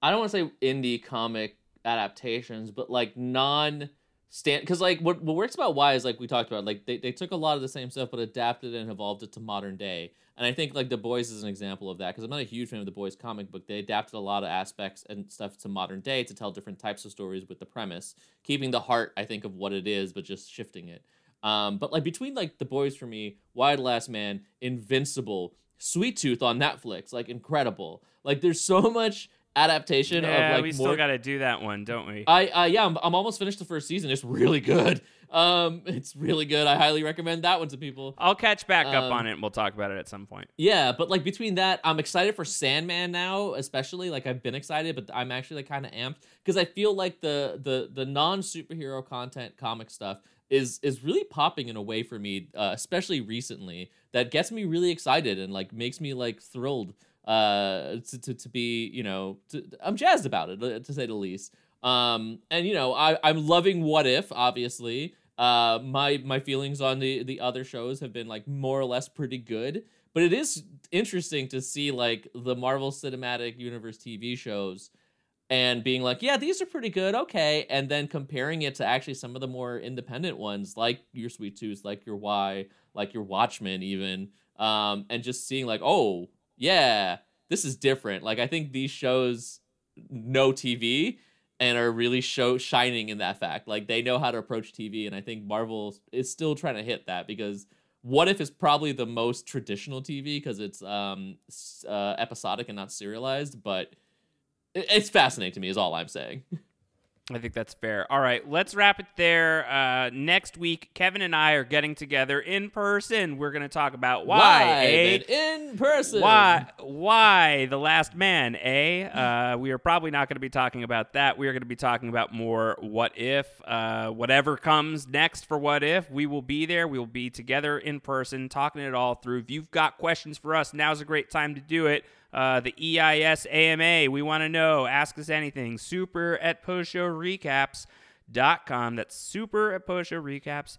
I don't want to say indie comic adaptations, but like non stand because like what, what works about Y is like we talked about like they, they took a lot of the same stuff but adapted and evolved it to modern day. And i think like the boys is an example of that because i'm not a huge fan of the boys comic book they adapted a lot of aspects and stuff to modern day to tell different types of stories with the premise keeping the heart i think of what it is but just shifting it um, but like between like the boys for me Y the Last Man invincible sweet tooth on netflix like incredible like there's so [LAUGHS] much adaptation yeah, of like we more still got to do that one don't we I uh, yeah, I'm, I'm almost finished the first season. It's really good. Um, it's really good. I highly recommend that one to people. i'll catch back up Um, on it and we'll talk about it at some point Yeah, but like between that, I'm excited for Sandman now, especially. Like I've been excited, but I'm actually like kind of amped because I feel like the the the non superhero content comic stuff is is really popping in a way for me, uh, especially recently. That gets me really excited and like makes me like thrilled uh to, to, to be you know to, i'm jazzed about it uh, to say the least um and you know i i'm loving what if obviously uh my my feelings on the the other shows have been like more or less pretty good but it is interesting to see like the marvel cinematic universe tv shows and being like yeah these are pretty good okay and then comparing it to actually some of the more independent ones like your sweet tooth like your y like your watchmen even um and just seeing like oh yeah this is different like i think these shows know tv and are really show shining in that fact. Like they know how to approach TV, and I think Marvel is still trying to hit that because What If is probably the most traditional TV because it's um uh, episodic and not serialized, but it's fascinating to me. Is all I'm saying. I think that's fair. All right, let's wrap it there. Uh, next week, Kevin and I are getting together in person. We're going to talk about why, Live eh? in person. Why? Y the Last Man? Eh? Uh, we are probably not going to be talking about that. We are going to be talking about more what if. Uh, whatever comes next for what if, we will be there. We will be together in person, talking it all through. If you've got questions for us, now's a great time to do it. Uh, the EIS AMA, we want to know. Ask us anything. Super at postshowrecaps.com. That's super at postshowrecaps.com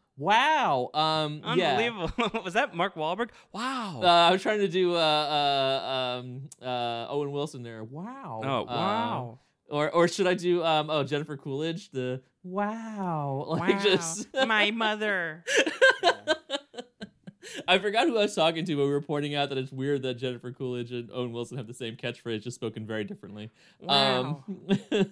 wow. Um, yeah. Unbelievable. [LAUGHS] Was that Mark Wahlberg? Wow. Uh, I was trying to do uh, uh, um, uh, Owen Wilson there. Wow. Oh, Uh, wow. or or should I do um oh Jennifer Coolidge the wow [LAUGHS] like just [LAUGHS] my mother. I forgot who I was talking to, but we were pointing out that it's weird that Jennifer Coolidge and Owen Wilson have the same catchphrase, just spoken very differently. Wow. Um,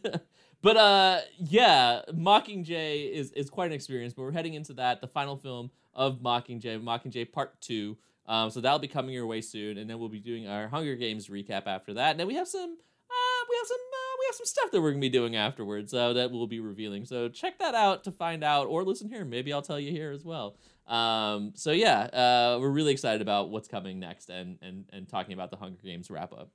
but uh, yeah, Mockingjay is is quite an experience. But we're heading into that, the final film of Mockingjay, Mockingjay Part Two. Um, so that'll be coming your way soon, and then we'll be doing our Hunger Games recap after that. And then we have some, uh, we have some, uh, we have some stuff that we're gonna be doing afterwards uh, that we'll be revealing. So check that out to find out, or listen here. Maybe I'll tell you here as well. Um, so yeah, uh, we're really excited about what's coming next, and and and talking about the Hunger Games wrap up.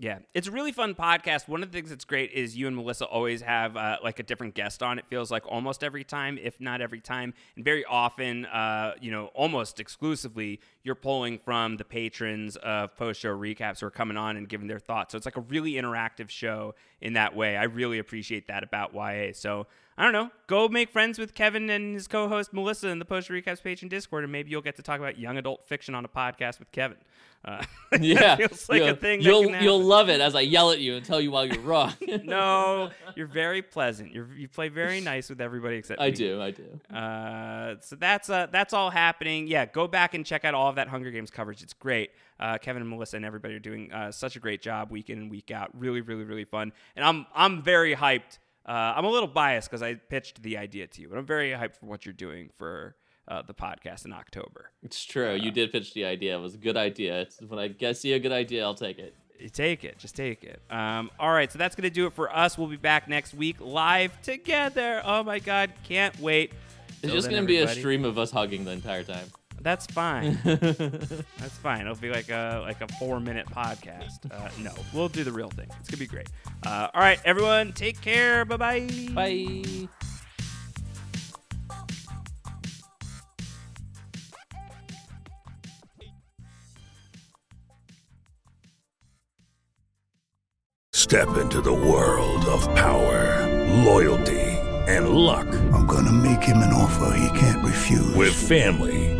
Yeah, it's a really fun podcast. One of the things that's great is you and Melissa always have uh, like a different guest on. It feels like almost every time, if not every time, and very often, uh, you know, almost exclusively, you're pulling from the patrons of post show recaps who are coming on and giving their thoughts. So it's like a really interactive show in that way. I really appreciate that about YA. So I don't know, go make friends with Kevin and his co-host Melissa in the Post Recaps page Patreon Discord, and maybe you'll get to talk about young adult fiction on a podcast with Kevin. Uh, [LAUGHS] Yeah, feels like you'll, a thing. You'll you'll love it as I yell at you and tell you why you're wrong. [LAUGHS] no, you're very pleasant. You're, you play very [LAUGHS] nice with everybody except I me. do, I do. Uh, so that's uh, that's all happening. Yeah, go back and check out all of that Hunger Games coverage. It's great. Uh, Kevin and Melissa and everybody are doing uh, such a great job week in and week out. Really, really, really fun. And I'm I'm very hyped. Uh, I'm a little biased because I pitched the idea to you, but I'm very hyped for what you're doing for uh, the podcast in October. It's true. you did pitch the idea. It was a good idea. It's, when I guess see a good idea, I'll take it. You take it. Just take it. Um, all right, so that's going to do it for us. We'll be back next week live together. Oh my God, can't wait. It's Till just gonna be a stream of us hugging the entire time. That's fine. [LAUGHS] That's fine. It'll be like a like a four minute podcast. Uh, no, we'll do the real thing. It's gonna be great. Uh, all right, everyone, take care. Bye bye. Bye. Step into the world of power, loyalty, and luck. I'm gonna make him an offer he can't refuse. With family,